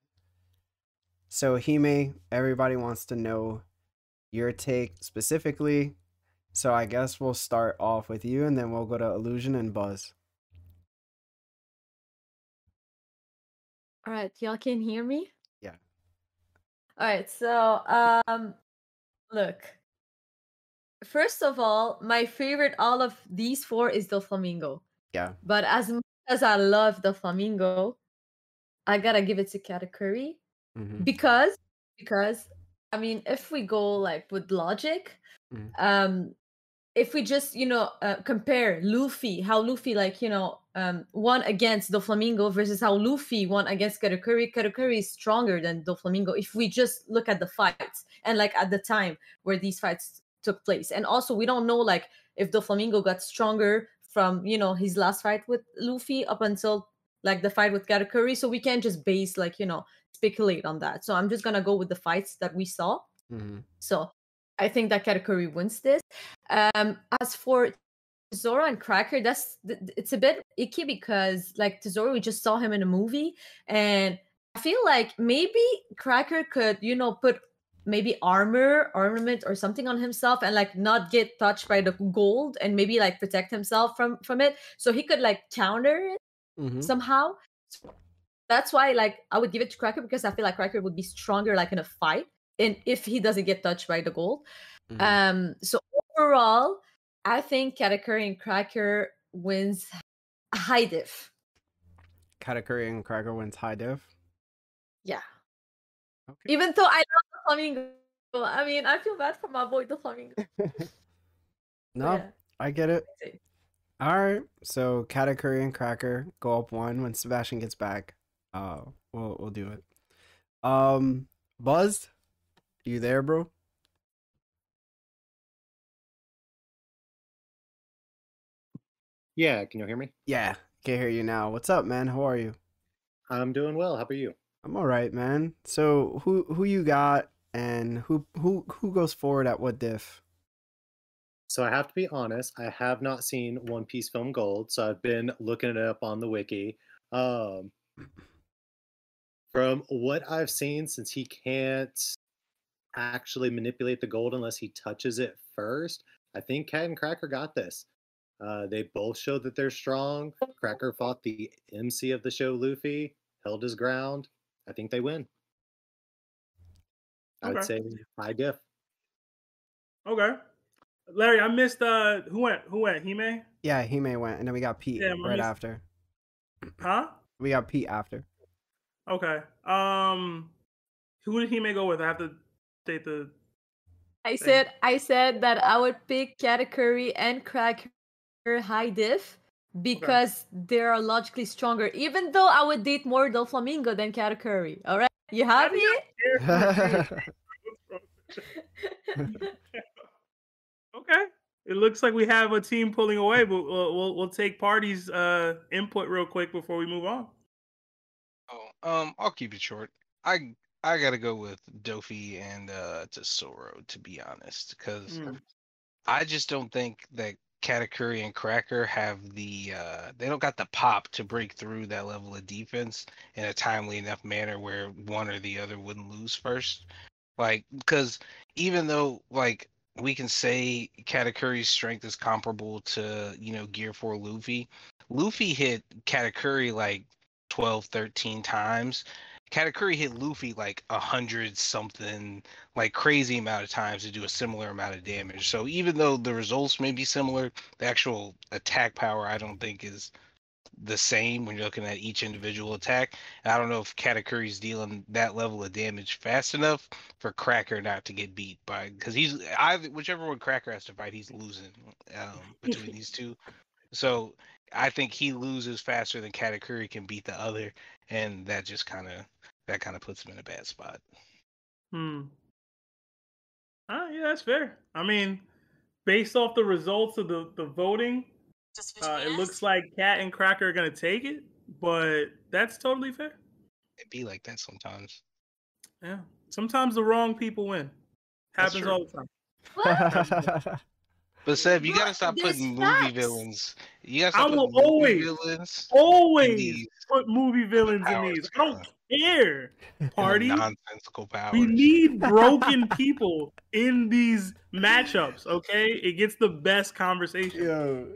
so Hime, everybody wants to know your take specifically. So I guess we'll start off with you and then we'll go to Illusion and Buzz. All right, y'all can hear me? Yeah. All right, so um look. First of all, my favorite all of these four is the flamingo. Yeah. But as much as I love the flamingo, I gotta give it to Katakuri Mhm. because because I mean, if we go like with logic, Mhm. um, if we just you know uh, compare Luffy, how Luffy like you know um won against the Flamingo versus how Luffy won against Katakuri, Katakuri is stronger than the Flamingo. If we just look at the fights and like at the time where these fights took place, and also we don't know like if the Flamingo got stronger from you know his last fight with Luffy up until like the fight with Katakuri, so we can't just base like you know speculate on that. So I'm just gonna go with the fights that we saw. Mhm. So I think that Katakuri wins this. Um, as for Tesoro and Cracker, that's th- th- it's a bit icky because like Tesoro, we just saw him in a movie, and I feel like maybe Cracker could, you know, put maybe armor, armament, or something on himself and like not get touched by the gold and maybe like protect himself from from it. So he could like counter it Mhm. somehow. That's why, like, I would give it to Cracker because I feel like Cracker would be stronger, like in a fight, and if he doesn't get touched by the gold. Mhm. Um. So overall, I think Katakuri and Cracker wins high diff. Katakuri and Cracker wins high div. Yeah. Okay. Even though I love the flamingo, I mean, I feel bad for my boy, the flamingo. [LAUGHS] No, Yeah. I get it. It. All right. So Katakuri and Cracker go up one when Sebastian gets back. Uh, we'll we'll do it. Um, Buzzed, you there, bro? Yeah, can you hear me? Yeah, can hear you now. What's up, man? How are you? I'm doing well. How about you? I'm all right, man. So who who you got, and who who who goes forward at what diff? So I have to be honest, I have not seen One Piece Film Gold, so I've been looking it up on the wiki. Um, from what I've seen, since he can't actually manipulate the gold unless he touches it first, I think Cat and Cracker got this. Uh, they both showed that they're strong. Cracker fought the MC of the show, Luffy, held his ground. I think they win. I would say high diff. Okay. Larry, I missed uh who went who went? Hime? Yeah, Hime went, and then we got Pete Damn, I right missed- after. Huh? We got Pete after. Okay. Um, who did he may go with? I have to date the. I thing. said I said that I would pick Katakuri and Cracker high diff because they are logically stronger. Even though I would date more Doflamingo than Katakuri. All right, you happy? [LAUGHS] Okay. It looks like we have a team pulling away, but we'll we'll, we'll take parties uh input real quick before we move on. Um, I'll keep it short. I I gotta go with Dofi and uh Tesoro to be honest, because Mm. I just don't think that Katakuri and Cracker have the uh they don't got the pop to break through that level of defense in a timely enough manner where one or the other wouldn't lose first. Like because even though like we can say Katakuri's strength is comparable to, you know, Gear 4 Luffy, Luffy hit Katakuri like 12, 13 times. Katakuri hit Luffy like a hundred something, like crazy amount of times to do a similar amount of damage. So even though the results may be similar, the actual attack power I don't think is the same when you're looking at each individual attack. And I don't know if Katakuri's dealing that level of damage fast enough for Cracker not to get beat by because he's either whichever one Cracker has to fight, he's losing um, [LAUGHS] between these two. So I think he loses faster than Katakuri can beat the other, and that just kind of that kind of puts him in a bad spot. Hmm. Ah, yeah, that's fair. I mean, based off the results of the the voting, uh, it looks like Cat and Cracker are gonna take it, but that's totally fair. It be like that sometimes. Yeah. Sometimes the wrong people win. [LAUGHS] Happens all the time. But Seb, you gotta stop there's putting movie villains. You gotta I stop will putting movie always, villains. always put movie villains in these. I don't care. [LAUGHS] Party. nonsensical powers. We need [LAUGHS] broken people in these matchups. Okay, it gets the best conversation. Yo,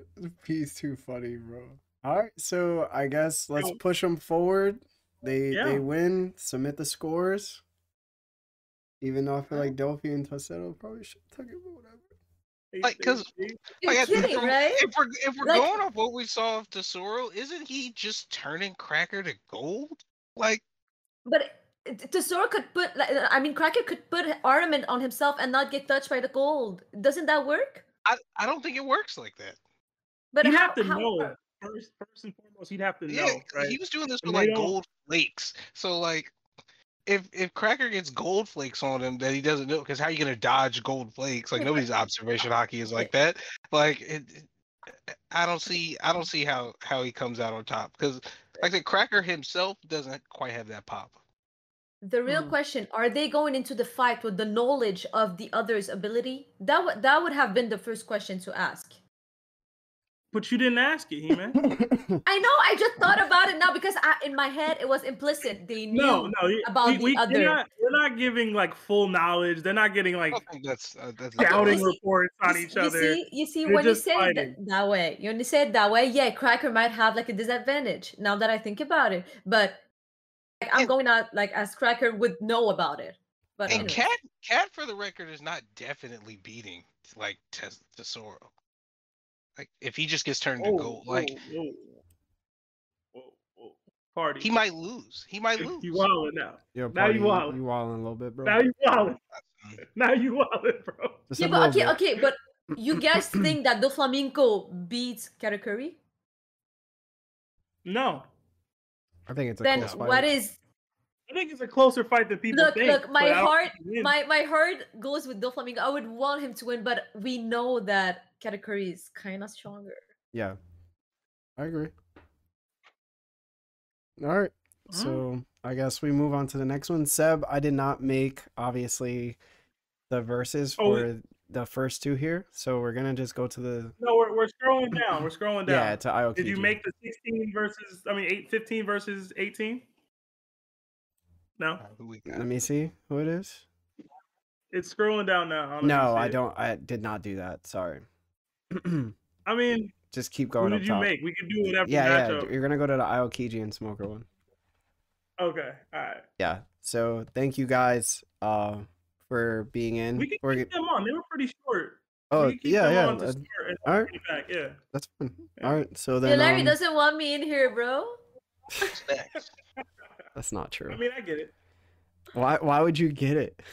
Pete's too funny, bro. All right, so I guess let's Yo. push them forward. They Yeah. they win. Submit the scores. Even though I feel like Dofi and Tesoro probably should have took it, but whatever. Like, cause like, I- kidding, if, we're, right? if we're if we're Like- going off what we saw of Tesoro, isn't he just turning Cracker to gold? Like, But Tesoro could put, like, uh, I mean, Cracker could put armament on himself and not get touched by the gold. Doesn't that work? I I don't think it works like that. But He'd have to how- know first. First and foremost, he'd have to Yeah, know. Right? he was doing this with like gold flakes. So like, if if Cracker gets gold flakes on him that he doesn't know, because how are you gonna dodge gold flakes? Like nobody's observation [LAUGHS] haki is like that. Like it, it- I don't see I don't see how how he comes out on top because like the Cracker himself doesn't quite have that pop. The real Hmm. question: Are they going into the fight with the knowledge of the other's ability? That would that would have been the first question to ask. But you didn't ask it, He-Man. [LAUGHS] I know. I just thought about it now because I, in my head it was implicit. They knew no, no. about we, the we, other. They're not, they're not giving like full knowledge. They're not getting like I don't think that's uh, that's scouting see- reports on you, each you other. see, you see, They're when you just say it th- that way, you when you say it that way, yeah, Cracker might have like a disadvantage. Now that I think about it, but like, I'm And- going out like as Cracker would know about it. But And anyways. Cat Cat for the record is not definitely beating like Tes- Tesoro. Like if he just gets turned to gold, like whoa, whoa. Whoa, whoa. Party. he might lose. He might lose. You wildin' now. Yo, Now you party, wildin'. you wilding a little bit, bro. Now you wildin'. [LAUGHS] Now you wildin', bro. Just yeah, but okay, bit. okay, but you guys think that the Flamenco beats Katakuri? No, I think it's a Then close fight. what is I think it's a closer fight than people look think. look my but I don't heart think he wins. my my heart goes with Doflamingo. I would want him to win, but we know that Katakuri is kind of stronger. Yeah, I agree. All right, Mm. so I guess we move on to the next one. Seb, I did not make obviously the verses Oh, we- for the first two here, so we're gonna just go to the No, we're, we're scrolling down. We're scrolling [LAUGHS] down. yeah to Aokiji. Did you make the 16 versus, I mean, 8, 15 versus 18? No, Who we got? Let me see who it is. it's scrolling down now. I don't know if you No, I don't. I did not do that. Sorry. I mean, [CLEARS THROAT] just keep who going did up you top. make? We could do whatever Yeah, yeah. matchup. You're gonna go to the Aokiji and Smoker one. Okay, all right. Yeah. So thank you guys uh for being in. We can We're keep them on. They were pretty short. Oh keep yeah, them yeah. on that- start all right, back. Yeah. that's fun. Yeah. All right. So Yeah, then, Larry um, doesn't want me in here, bro. [LAUGHS] What's next? That's not true. I mean, I get it. Why? Why would you get it? [LAUGHS]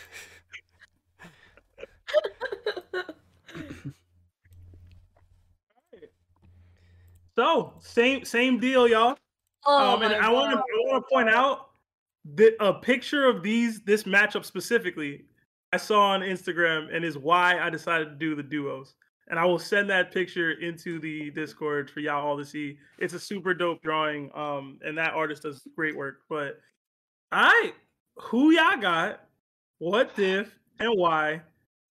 So same same deal, y'all. Oh um, and I want to I want to point out that a picture of these this matchup specifically I saw on Instagram and is why I decided to do the duos. And I will send that picture into the Discord for y'all all to see. It's a super dope drawing, um, and that artist does great work. But all right, who y'all got? What diff and why?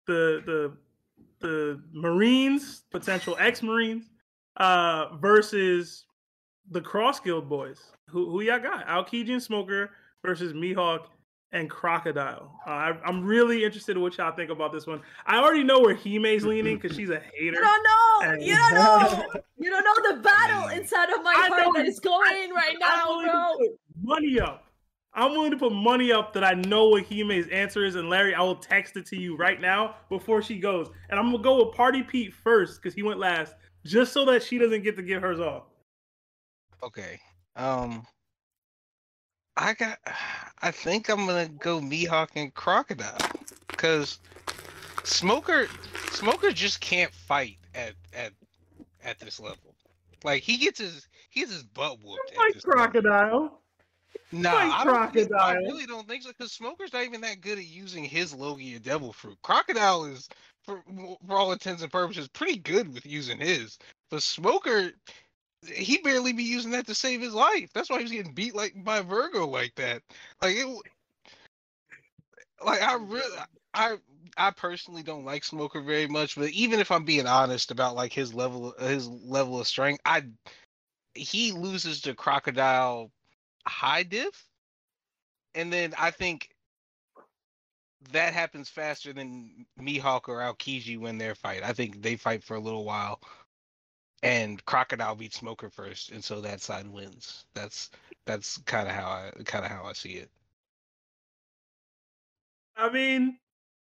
The the the Marines, potential ex-Marines, uh, versus the Cross Guild boys. Who who y'all got? Aokiji and Smoker versus Mihawk and Crocodile. Uh, I, I'm really interested in what y'all think about this one. I already know where Hime's leaning because she's a hater. You don't know. And- You don't know. [LAUGHS] You don't know the battle inside of my I heart know that you- is going right I'm now, willing to bro. put money up. I'm willing to put money up that I know what Hime's answer is, and Larry, I will text it to you right now before she goes. And I'm gonna go with Party Pete first because he went last, just so that she doesn't get to give hers off. Okay. Um I got [SIGHS] I think I'm gonna go Mihawk and Crocodile. Cause Smoker Smoker just can't fight at at at this level. Like he gets his he gets his butt whooped Like. Crocodile. Nah, Like I, don't I really don't think so because Smoker's not even that good at using his Logia Devil Fruit. Crocodile is, for, for all intents and purposes, pretty good with using his. But Smoker, he barely be using that to save his life. That's why he was getting beat like by Vergo like that. Like it, like I really, I I personally don't like Smoker very much. But even if I'm being honest about like his level, his level of strength, I he loses to Crocodile high diff, and then I think that happens faster than Mihawk or Aokiji win their fight. I think they fight for a little while, and Crocodile beats Smoker first, and so that side wins. That's that's kind of how I kind of how I see it. I mean,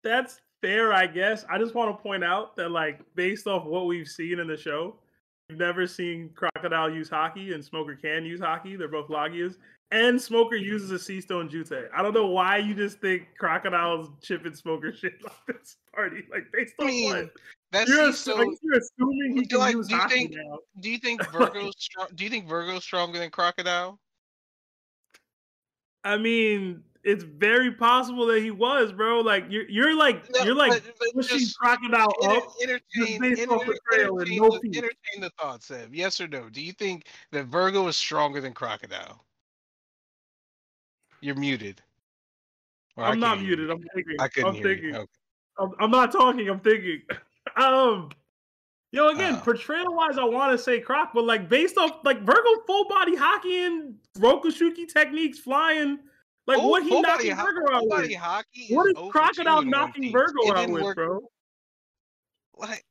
that's fair, I guess. I just want to point out that, like, based off what we've seen in the show, we've never seen Crocodile use haki, and Smoker can use haki. They're both Logias. And Smoker uses a Sea Stone Jitte. I don't know why you just think Crocodile's chipping Smoker shit [LAUGHS] like this party. Like, based on what? That's You're, assu- you're assuming he Do can like- use do you think- now. Do you think [LAUGHS] Vergo's strong? Do you think Vergo's stronger than Crocodile? I mean, it's very possible that he was, bro. Like you're you're like No, you're like but- but pushing just crocodile Enter- up. entertain, enter- entertain no the- entertain the thought, Seb. Yes or no? Do you think that Vergo is stronger than Crocodile? You're muted. Or I'm not muted. you. I'm thinking. I couldn't I'm hear you. thinking. Okay. I'm, I'm not talking. I'm thinking. [LAUGHS] um, yo, again, Uh. portrayal wise, I want to say Croc, but like based off like Vergo full body haki and Rokushiki techniques, flying. Like what he knocking ho- Vergo out with? haki What is is 0 for 2 Crocodile knocking Vergo out with, work- bro? Like,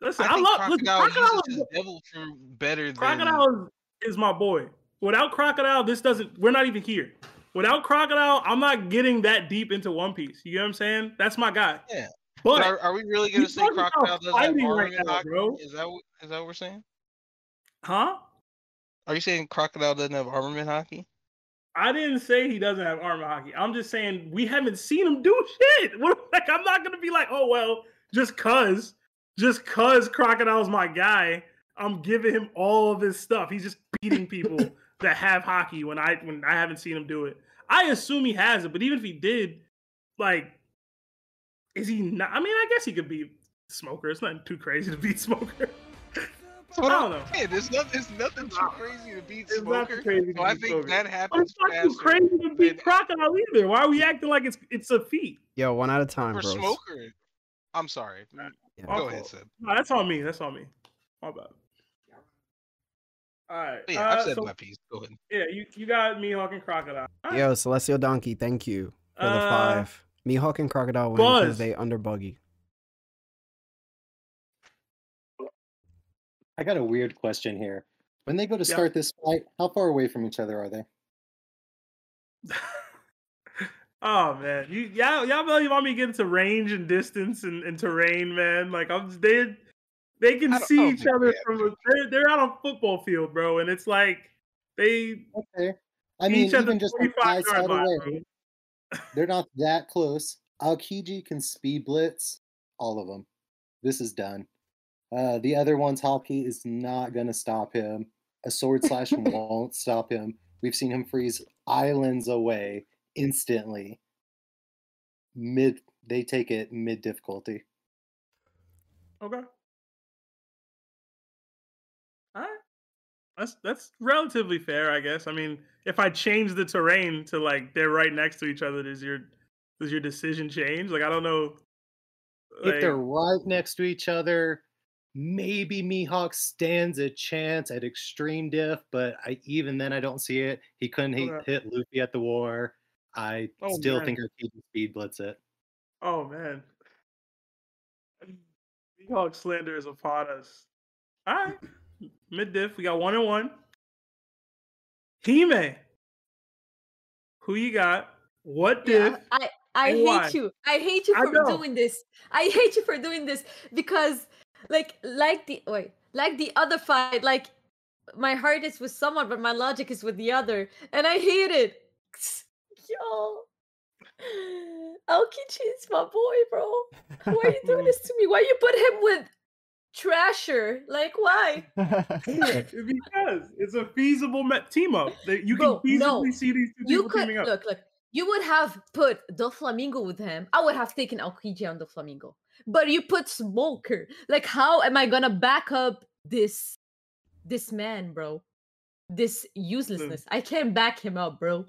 Listen, I I, love listen, Crocodile Crocodile. uses his devil fruit better Crocodile is, is my boy. Without Crocodile, this doesn't. We're not even here. Without Crocodile, I'm not getting that deep into One Piece. You get what I'm saying? That's my guy. Yeah. But, are, are we really gonna say Crocodile doesn't have fighting right now, haki? bro. Is that what, is that what we're saying? huh? Are you saying Crocodile doesn't have armament haki? I didn't say he doesn't have armor haki. I'm just saying we haven't seen him do shit. [LAUGHS] What, like I'm not gonna be like, oh well, just cause, just cause Crocodile's my guy. I'm giving him all of his stuff. He's just beating people [LAUGHS] that have haki when I when I haven't seen him do it. I assume he has it, but even if he did, like, is he not? I mean, I guess he could be Smoker. It's nothing too crazy to beat [LAUGHS] Smoker. That's what I don't know. saying. There's nothing, there's nothing too crazy to beat It's Smoker. too crazy to so I think Smoker. that But happens it's not too crazy to beat Crocodile either. Why are we acting like it's it's a feat? Yo, one at a time, for bros. Smoker. I'm sorry. My Go ahead, fault. Seb. No, that's on me. That's on me. My bad. All right. Yeah, uh, I've said so- my piece. Go ahead. Yeah, you, you got me and Crocodile. All right. Yo, Celestial Donkey, thank you for the Uh, five. Mihawk and Crocodile win because Buzz. they under buggy. I got a weird question here. When they go to Yeah. start this fight, how far away from each other are they? [LAUGHS] Oh man, you y'all y'all really want me to get into range and distance and, and terrain, man? Like I'm just they they can I don't- I see don't each other they from a, they're they're out on a football field, bro, and it's like They Okay. I mean, each at the even just from 45 my yard side line, away, bro. They're not that close. Aokiji can speed blitz all of them. This is done. Uh, the other one's haki is not going to stop him. A sword slash [LAUGHS] won't stop him. We've seen him freeze islands away instantly. Mid, they take it mid difficulty. Okay. All right. That's that's relatively fair, I guess. I mean, if I change the terrain to like they're right next to each other, does your does your decision change? Like I don't know. if they're right next to each other, maybe Mihawk stands a chance at extreme diff, but I even then I don't see it. He couldn't hit, hit Luffy at the war. I Oh, still man. think Aokiji speed blitz it. Oh man. Mihawk slander is upon us. All right. Mid diff. We got one and one. Hime. Who you got? What diff? Yeah, I I hate why? you. I hate you for doing this. I hate you for doing this because like like the wait, like the other fight, like my heart is with someone, but my logic is with the other. And I hate it. [LAUGHS] Yo. Aokiji is my boy, bro. Why are you doing this to me? Why you put him with Trasher? Like why? [LAUGHS] [LAUGHS] because it's a feasible team up. That you can Bro, feasibly no. see these two You people could teaming up. look, look. You would have put the flamingo with him. I would have taken Aokiji on the flamingo. But you put Smoker. Like, how am I gonna back up this this man, bro? This uselessness. I can't back him up, bro.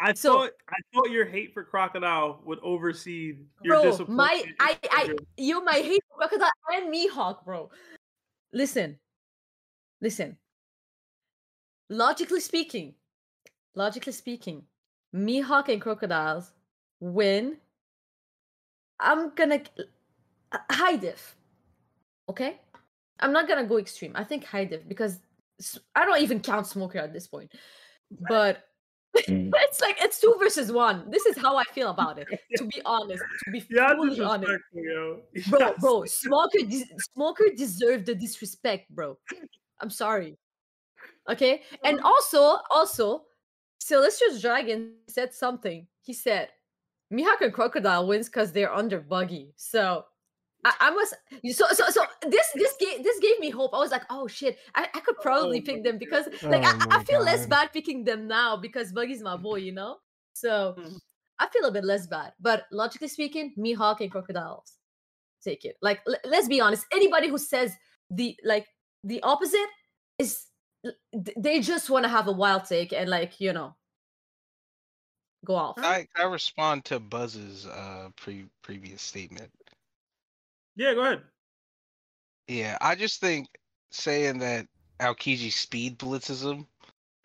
I, So- thought I thought your hate for crocodile would oversee your Bro, disappointment. my I I you my hate for crocodile and Mihawk, bro. Listen. Listen. Logically speaking, logically speaking, Mihawk and crocodiles win. I'm gonna uh, high diff. Okay? I'm not gonna go extreme. I think high diff because I don't even count smoker at this point. But [LAUGHS] it's like it's two versus one. This is how I feel about it. To be honest, to be [LAUGHS] Yeah, fully honest, yo. [LAUGHS] bro, Yes. bro, Smoker, des- Smoker deserved the disrespect, bro. I'm sorry. Okay, and also, also, Celestial Dragon said something. He said, "Mihawk and Crocodile wins because they're under Buggy." So. I, I must so so so this this gave this gave me hope. I was like, oh shit, I, I could probably pick them because like Oh I, I my feel less bad picking them now because Buggy's my boy, you know. So Mhm. I feel a bit less bad. But logically speaking, Mihawk and Crocodiles take it. Like l- let's be honest, anybody who says the like the opposite is they just want to have a wild take and like you know go off. I, I respond to Buzz's uh pre previous statement. Yeah, go ahead. Yeah, I just think saying that Aokiji speed blitzes him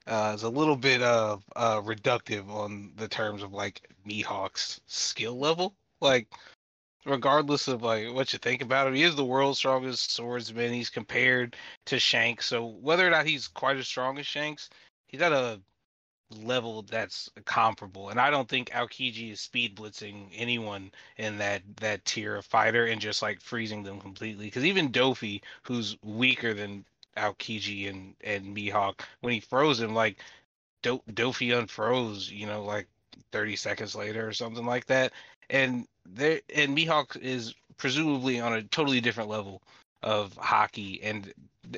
uh, is a little bit of uh, reductive on the terms of like Mihawk's skill level. Like, regardless of like what you think about him, he is the world's strongest swordsman. He's compared to Shanks, so whether or not he's quite as strong as Shanks, he's at a level that's comparable. And I don't think Aokiji is speed blitzing anyone in that that tier of fighter and just like freezing them completely. Because even Dofi, who's weaker than Aokiji and and Mihawk, when he froze him, like Do- Dofi unfroze, you know, like 30 seconds later or something like that. And there and Mihawk is presumably on a totally different level of haki and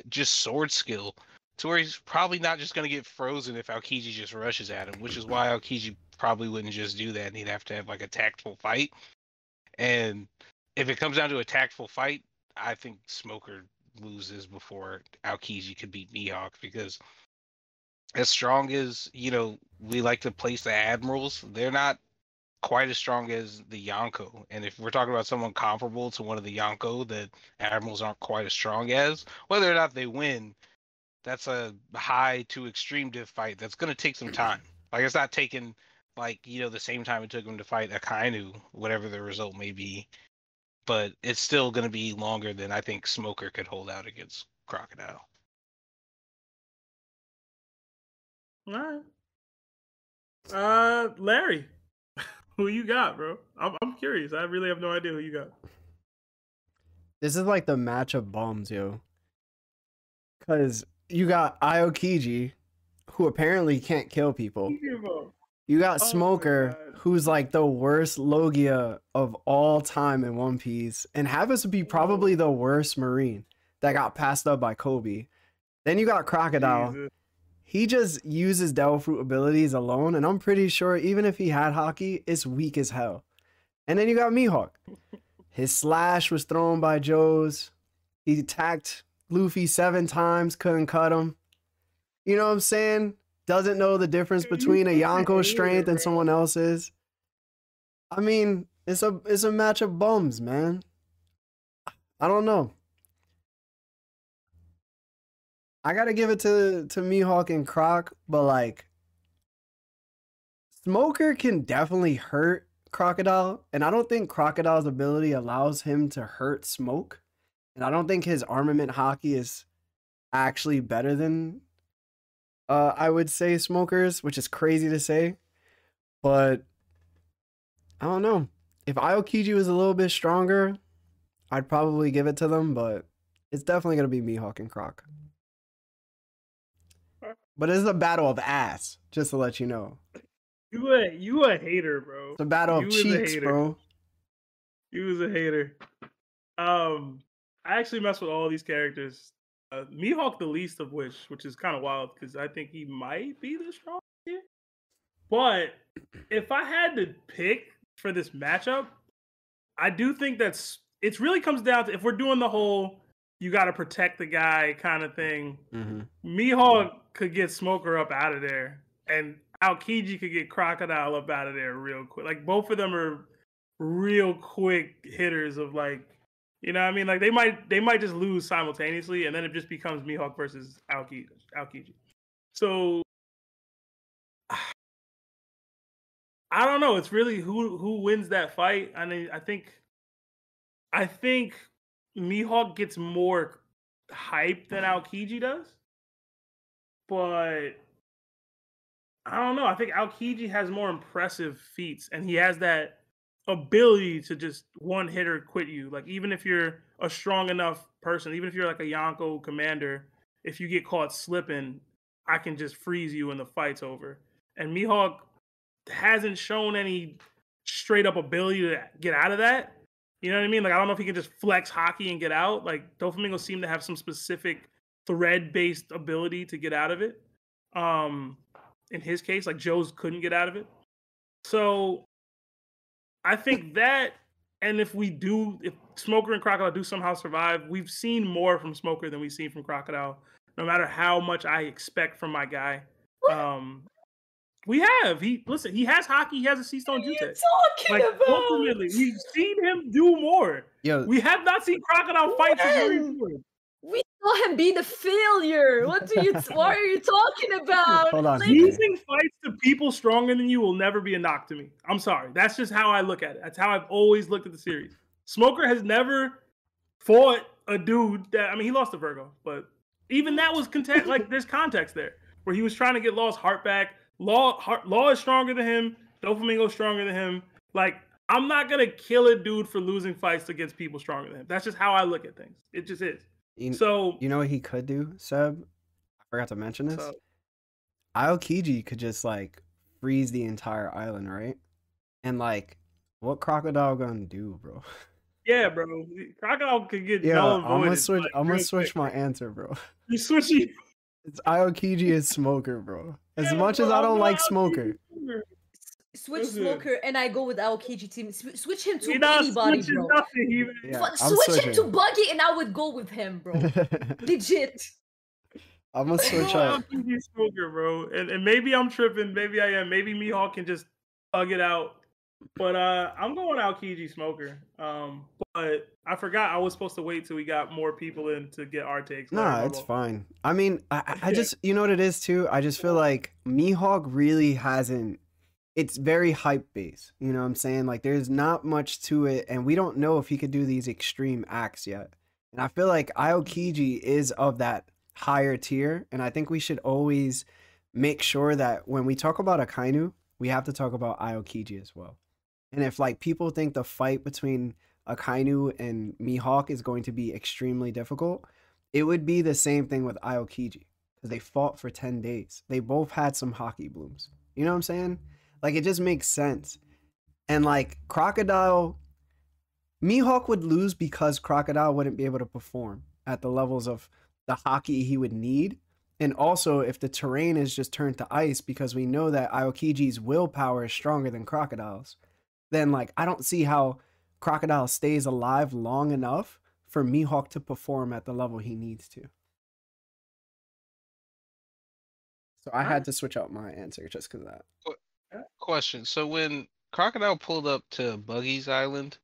just sword skill to where he's probably not just going to get frozen if Aokiji just rushes at him, which is why Aokiji probably wouldn't just do that and he'd have to have like a tactful fight. And if it comes down to a tactful fight, I think Smoker loses before Aokiji could beat Mihawk because as strong as, you know, we like to place the admirals, they're not quite as strong as the Yonko. And if we're talking about someone comparable to one of the Yonko that admirals aren't quite as strong as, whether or not they win, that's a high to extreme diff fight that's going to take some time. Like it's not taking like you know the same time it took him to fight Akainu, whatever the result may be. But it's still going to be longer than I think Smoker could hold out against Crocodile. All right. Uh, Larry, [LAUGHS] who you got, bro? I'm I'm curious. I really have no idea who you got. This is like the match of bombs, yo. Cause you got Aokiji, who apparently can't kill people. You got Oh Smoker, who's like the worst Logia of all time in One Piece, and happens to be probably the worst Marine that got passed up by Koby. Then you got Crocodile. Jesus. He just uses Devil Fruit abilities alone, and I'm pretty sure even if he had haki, it's weak as hell. And then you got Mihawk. [LAUGHS] His slash was thrown by Jozu. He attacked Luffy seven times, couldn't cut him. You know what I'm saying? Doesn't know the difference [LAUGHS] between a Yonko strength and someone else's. I mean, it's a it's a match of bums, man. I don't know. I gotta give it to to Mihawk and Croc, but like Smoker can definitely hurt Crocodile, and I don't think Crocodile's ability allows him to hurt Smoke. And I don't think his armament haki is actually better than uh I would say Smokers, which is crazy to say. But I don't know. If Aokiji was a little bit stronger, I'd probably give it to them, but it's definitely gonna be Mihawk and Croc. But it's a battle of ass, just to let you know. You a you a hater, bro. It's a battle of You a cheeks, hater. bro. You was a hater. Um, I actually mess with all these characters. Uh, Mihawk, the least of which, which is kind of wild because I think he might be the strongest. here. But if I had to pick for this matchup, I do think that's it. Really comes down to if we're doing the whole you got to protect the guy kind of thing. Mm-hmm. Mihawk could get Smoker up out of there, and Aokiji could get Crocodile up out of there real quick. Like both of them are real quick hitters of like, you know, what I mean, like they might they might just lose simultaneously, and then it just becomes Mihawk versus Aokiji. Aokiji. So [SIGHS] I don't know. It's really who who wins that fight. I mean, I think I think Mihawk gets more hype than Aokiji does. But I don't know. I think Aokiji has more impressive feats and he has that ability to just one hitter quit you. Like even if you're a strong enough person, even if you're like a Yonko commander, if you get caught slipping, I can just freeze you and the fight's over. And Mihawk hasn't shown any straight up ability to get out of that. You know what I mean? Like I don't know if he can just flex haki and get out. Like Doflamingo seemed to have some specific thread based ability to get out of it. Um in his case, like Jozu couldn't get out of it. So I think that and if we do if Smoker and Crocodile do somehow survive, we've seen more from Smoker than we've seen from Crocodile, no matter how much I expect from my guy. Um we have. He listen, he has haki, he has a sea stone What are you jitte. talking Like about? ultimately, we've seen him do more. Yo, We have not seen Crocodile fight saw him be the failure. What do you? [LAUGHS] what are you talking about? Hold on. Like, Losing fights to people stronger than you will never be a knock to me. I'm sorry. That's just how I look at it. That's how I've always looked at the series. Smoker has never fought a dude that I mean he lost to Vergo, but even that was context like there's context there where he was trying to get Law's heart back. Law heart, Law is stronger than him. Doflamingo's stronger than him. Like I'm not gonna kill a dude for losing fights against people stronger than him. That's just how I look at things. It just is. You, So you know what he could do, Seb? I forgot to mention this. So- Aokiji could just like freeze the entire island, right? And like, what crocodile gonna do, bro? yeah, bro. Crocodile could get Yeah, I'm gonna switch. like, I'm gonna switch my answer, bro. [LAUGHS] You switching. It's Aokiji is Smoker, bro. [LAUGHS] As Yeah, much as bro, I I'm don't going like Smoker, Smoker. Switch Listen. Smoker and I go with Aokiji team. Sw- Switch him to We're anybody, switching bro. nothing, even. yeah, But I'm switch him to. Buggy and I would go with him, bro. [LAUGHS] Legit. I'm gonna switch Bro, up. Aokiji Smoker, bro. And, and maybe I'm tripping. Maybe I am. Maybe Mihawk can just hug it out. But uh, I'm going Aokiji Smoker. Um, but I forgot I was supposed to wait till we got more people in to get our takes. Sorry, Nah, it's fine. I mean, I, I- I just, you know what it is too? I just feel like Mihawk really hasn't, it's very hype based. You know what I'm saying? Like, there's not much to it, and we don't know if he could do these extreme acts yet. And I feel like Aokiji is of that higher tier, and I think we should always make sure that when we talk about Akainu, we have to talk about Aokiji as well. And if like people think the fight between Akainu and Mihawk is going to be extremely difficult, it would be the same thing with Aokiji. because they fought for 10 days. They both had some haki blooms. You know what I'm saying? Like it just makes sense. And like Crocodile, Mihawk would lose because Crocodile wouldn't be able to perform at the levels of the haki he would need. And also, if the terrain is just turned to ice, because we know that Aokiji's willpower is stronger than Crocodile's, then like I don't see how Crocodile stays alive long enough for Mihawk to perform at the level he needs to. So I had to switch out my answer just because of that. Question. So when Crocodile pulled up to Buggy's Island,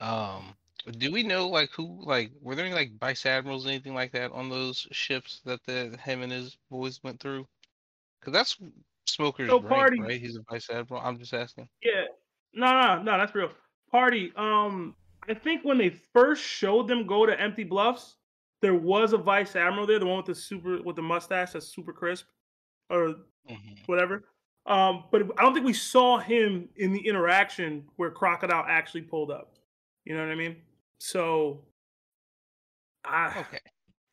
um, do we know like who like were there any like vice admirals anything like that on those ships that the him and his boys went through? Because that's Smoker's So rank, Party- right? He's a vice admiral. I'm just asking. Yeah. No, no, no, that's real. Party. Um, I think when they first showed them go to Empty Bluffs, there was a vice admiral there, the one with the super with the mustache that's super crisp, or whatever. Um, but I don't think we saw him in the interaction where Crocodile actually pulled up. You know what I mean? So, I okay.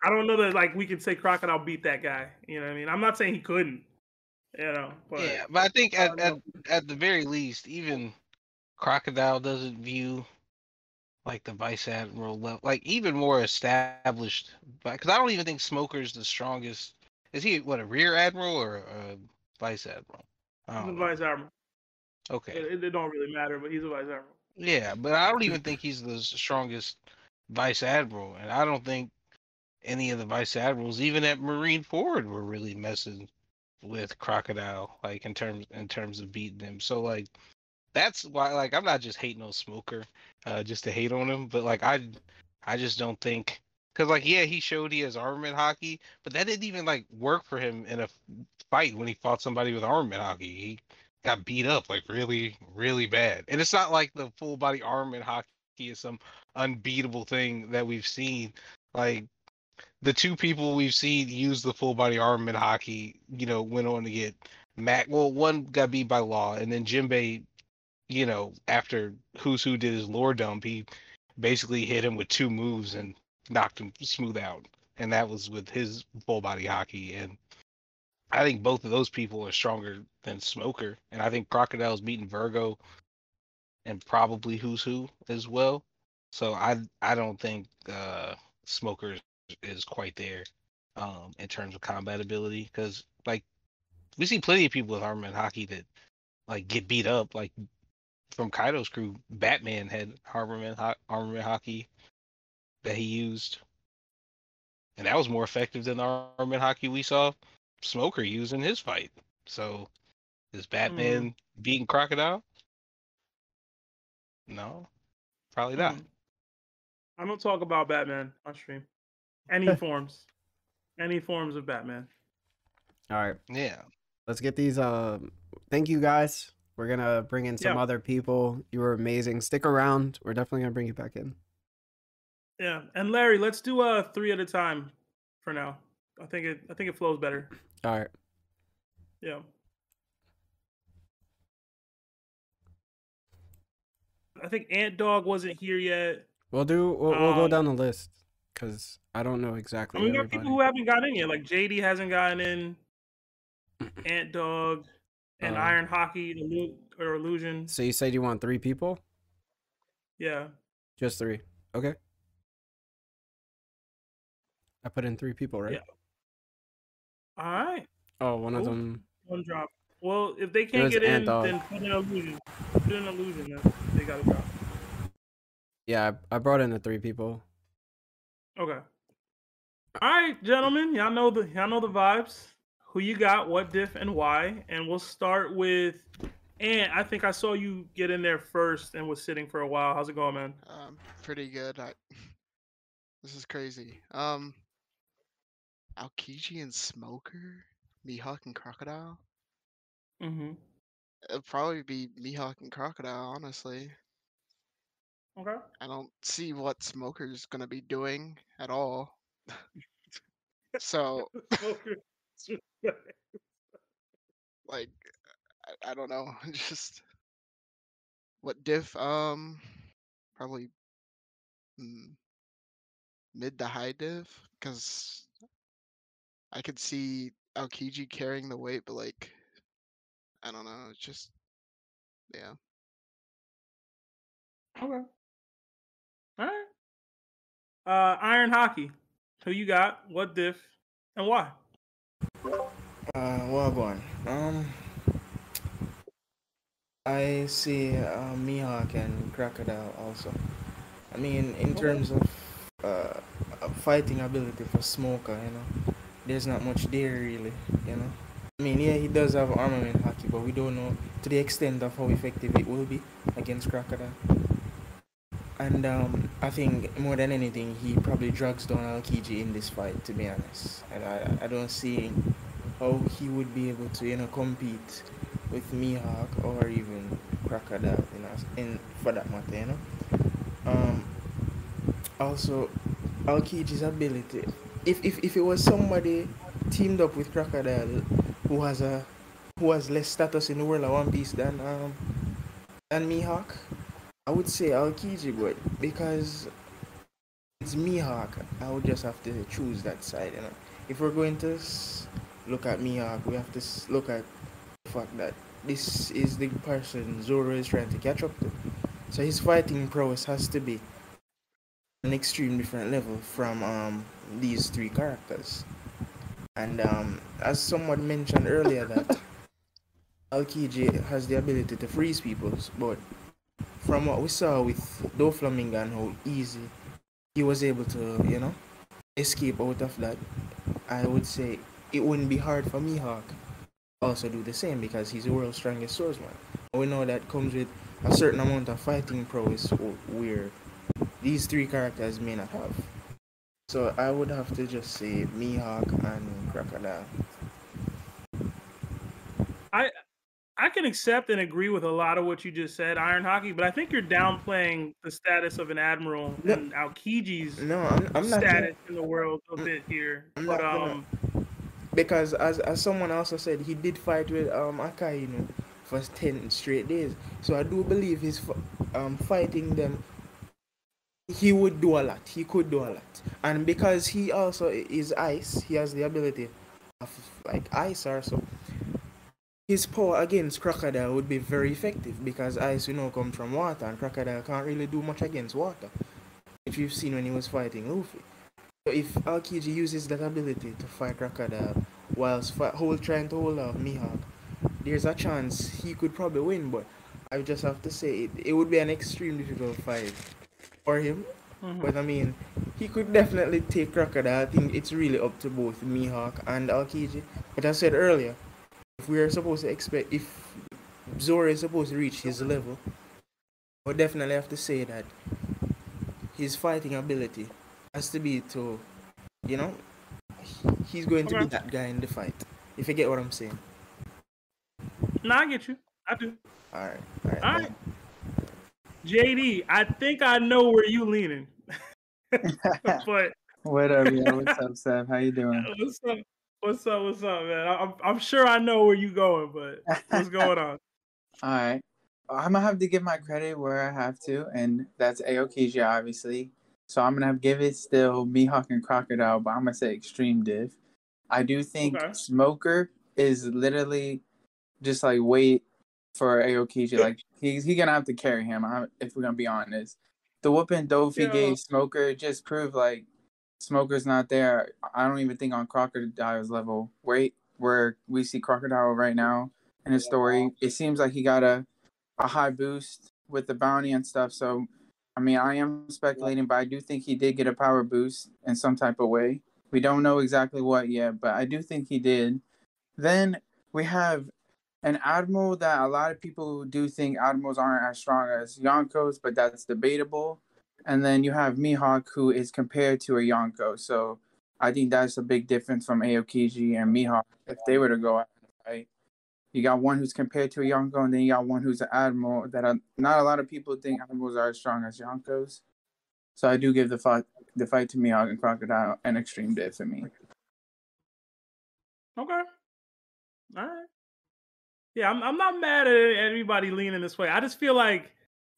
I don't know that like we can say Crocodile beat that guy. You know what I mean? I'm not saying he couldn't. You know, but yeah, but I think at, at at the very least, even Crocodile doesn't view like the vice admiral level, like even more established. Because I don't even think Smoker's the strongest. Is he what a rear admiral or a vice admiral? He's a vice admiral. Okay. It, it don't really matter, but he's a vice admiral. Yeah, but I don't even [LAUGHS] think he's the strongest vice admiral, and I don't think any of the vice admirals, even at Marineford, were really messing with Crocodile, like in terms in terms of beating him. So like that's why like I'm not just hating on Smoker, uh, just to hate on him, but like I I just don't think because like yeah he showed he has armament haki, but that didn't even like work for him in a fight when he fought somebody with armament haki. He got beat up like really really bad, and it's not like the full body armament haki is some unbeatable thing that we've seen. Like the two people we've seen use the full body armament haki, you know, went on to get Mac. Well, one got beat by Law, and then Jimbei, you know, after Who's Who did his lore dump, he basically hit him with two moves and knocked him smooth out, and that was with his full body haki. And I think both of those people are stronger than Smoker, and I think Crocodile's beating Vergo, and probably Who's Who as well. So I I don't think uh, Smoker is quite there um, in terms of combat ability because like we see plenty of people with armament haki that like get beat up. Like from Kaido's crew, Batman had armament ho- haki that he used, and that was more effective than the arm armament haki we saw Smoker use in his fight. So is Batman beating Crocodile? No, probably not. Hmm. I don't talk about Batman on stream. Any [LAUGHS] forms, any forms of Batman. All right. Yeah. Let's get these. Um, thank you guys. We're gonna bring in some Yeah. other people. You were amazing. Stick around. We're definitely gonna bring you back in. Yeah, and Larry, let's do uh three at a time for now. I think it I think it flows better. All right. Yeah. I think Ant Dog wasn't here yet. We'll do. We'll, we'll go Um, down the list because I don't know I exactly. mean, we got people who haven't gotten in yet. Like JD hasn't gotten in. Ant Dog and Um, Iron Hockey or Illusion. So you said you want three people? Yeah. Just three. Okay. I put in three people, right? Yeah. All right. Oh, one of them. One drop. Well, if they can't get in, Ant Dog. then put in illusion. Put in illusion. Then they got to drop. Yeah, I, I brought in the three people. Okay. All right, gentlemen. Y'all know the y'all know the vibes. Who you got? What diff and why? And we'll start with. And I think I saw you get in there first and was sitting for a while. How's it going, man? Um, pretty good. I, [LAUGHS] this is crazy. Um, Aokiji and Smoker, Mihawk and Crocodile. Mm-hmm. It'll probably be Mihawk and Crocodile, honestly. Okay. I don't see what Smoker's gonna be doing at all. [LAUGHS] so, [LAUGHS] [LAUGHS] like, I, I don't know. Just what diff? Um, probably mm, mid to high div because I could see Aokiji carrying the weight, but like, I don't know. It's just, yeah. Okay. All right. Uh, Iron Hockey. Who you got? What diff? And why? Uh, well, go on. Um, I see uh, Mihawk and Crocodile also. I mean, in terms of uh, uh, fighting ability for Smoker, you know, there's not much there really, you know. I mean, yeah, he does have armament haki, but we don't know to the extent of how effective it will be against Crocodile. And um, I think more than anything, he probably drags down Aokiji in this fight, to be honest. And I, I don't see how he would be able to, you know, compete with Mihawk or even Crocodile, you know, for that matter, you know. Um, also, Aokiji's ability. If, if if it was somebody teamed up with Crocodile who has a who has less status in the world of One Piece than um than Mihawk, I would say Aokiji, but because it's Mihawk, I would just have to choose that side. You know, if we're going to look at Mihawk, we have to look at the fact that this is the person Zoro is trying to catch up to. So his fighting prowess has to be an extreme different level from um these three characters. And um, as someone mentioned earlier, that Aokiji has the ability to freeze people, but from what we saw with Doflamingo and how easy he was able to, you know, escape out of that, I would say it wouldn't be hard for Mihawk also do the same because he's the world's strongest swordsman. We know that comes with a certain amount of fighting prowess where these three characters may not have. So I would have to just say Mihawk and Crocodile. I I can accept and agree with a lot of what you just said, Iron Hockey, but I think you're downplaying the status of an admiral No. and Aokiji's No, I'm, I'm not. status in the world a bit here. I'm But not gonna- um, because as as someone also said, he did fight with um Akai, you know, for ten straight days. So I do believe his um fighting them. He would do a lot. He could do a lot, and because he also is ice, he has the ability of like ice also. His power against crocodile would be very effective because ice, you know, comes from water, and crocodile can't really do much against water. If you've seen when he was fighting Luffy. So if Aokiji uses that ability to fight Crocodile whilst fi- hold, trying to hold off Mihawk, there's a chance he could probably win, but I just have to say it, it would be an extremely difficult fight for him. Mhm. But I mean, he could definitely take Crocodile. I think it's really up to both Mihawk and Aokiji. But I said earlier, if we are supposed to expect, if Zoro is supposed to reach his level, we definitely have to say that his fighting ability has to be to, you know, he's going to be that guy in the fight. If you get what I'm saying. no, I get you. I do. All right, all right. All right. JD, I think I know where you leaning. [LAUGHS] but What up, yo? What's up, Seth? How you doing? what's up? What's up? What's up, man? I'm I'm sure I know where you going, but what's [LAUGHS] going on? All right. I'm gonna have to give my credit where I have to, and that's Aokiji, obviously. So I'm gonna have, give it still Mihawk and Crocodile, but I'm gonna say Extreme Div. I do think Okay. Smoker is literally just like wait for Aokiji. Like he's he gonna have to carry him. I, if we're gonna be honest, the whooping Dofi Yeah. gave Smoker just proved like Smoker's not there. I don't even think on Crocodile's level. Wait, where we see Crocodile right now in his story, it seems like he got a a high boost with the bounty and stuff. So, I mean, I am speculating, but I do think he did get a power boost in some type of way. We don't know exactly what yet, but I do think he did. Then we have an admiral that a lot of people do think admirals aren't as strong as Yonkos, but that's debatable. And then you have Mihawk, who is compared to a Yonko. So I think that's a big difference from Aokiji and Mihawk if they were to go out and fight. You got one who's compared to a Yonko, and then you got one who's an admiral. That not a lot of people think admirals are as strong as Yonkos. So I do give the fight the fight to Mihawk and Crocodile an extreme bit for me. Okay. All right. Yeah, I'm I'm not mad at anybody leaning this way. I just feel like,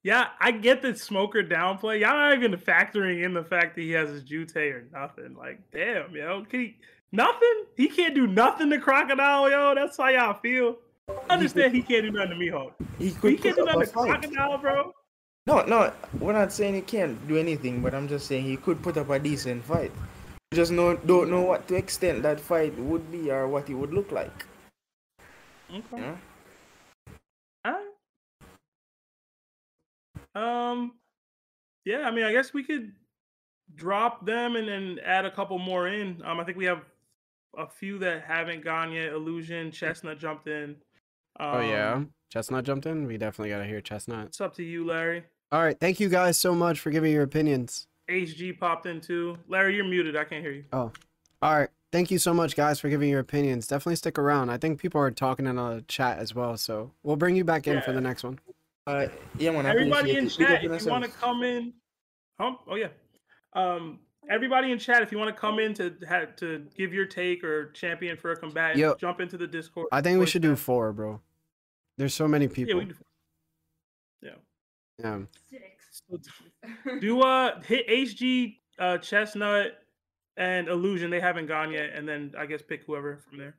yeah, I get the smoker downplay. Y'all not even factoring in the fact that he has his Jitte or nothing. Like, damn, yo, can he Nothing. He can't do nothing to Crocodile, yo. That's how y'all feel. I understand he can't do nothing to Mihawk. He could he can't do nothing to. Crocodile, bro. No, no, we're not saying he can't do anything, but I'm just saying he could put up a decent fight. We just know, don't know what to extent that fight would be or what it would look like. Okay. Yeah. Um, yeah, I mean, I guess we could drop them and then add a couple more in. Um, I think we have a few that haven't gone yet. Illusion, Chestnut jumped in. Um, oh yeah, Chestnut jumped in. We definitely gotta hear Chestnut. It's up to you, Larry. All right, thank you guys so much for giving your opinions. HG popped in too. Larry, you're muted. I can't hear you. Oh, all right. Thank you so much, guys, for giving your opinions. Definitely stick around. I think people are talking in a chat as well, so we'll bring you back in for the next one. Uh, yeah, man. I Everybody appreciate in it. Big up chat, if you want to come in, um, oh yeah, um, everybody in chat, if you want to come in to ha- to give your take or champion for a combatant, Yo, jump into the Discord. I think we voice should do four, bro. There's so many Yeah, people. we can do. Yeah. Yeah. Do uh hit HG, uh, Chestnut, and Illusion. They haven't gone yet, and then I guess pick whoever from there.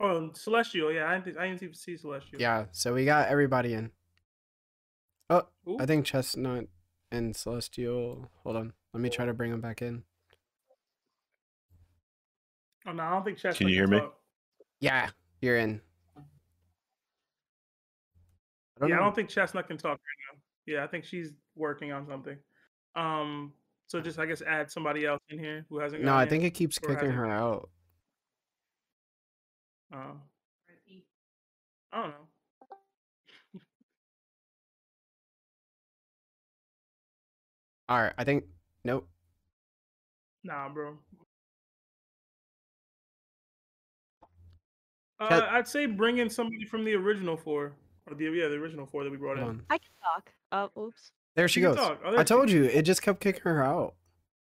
Oh, and Celestial. Yeah, I didn't, I didn't even see Celestial. Yeah, so we got everybody in. Oh, Ooh. I think Chestnut and Celestial. Hold on. Let me try to bring them back in. Oh no, I don't think Chestnut. Can you hear me? talk. Yeah, you're in. I don't yeah, I don't think Chestnut can talk right now. Yeah, I think she's working on something. Um, so just I guess add somebody else in here who hasn't. No, I think it keeps kicking her out. Oh. I don't know. All right, I think nope. Nah, bro. Uh, I'd say bring in somebody from the original four, or the yeah, the original four that we brought in. on. I can talk. Oh, oops. There she You goes. Oh, there I told you, it just kept kicking her out.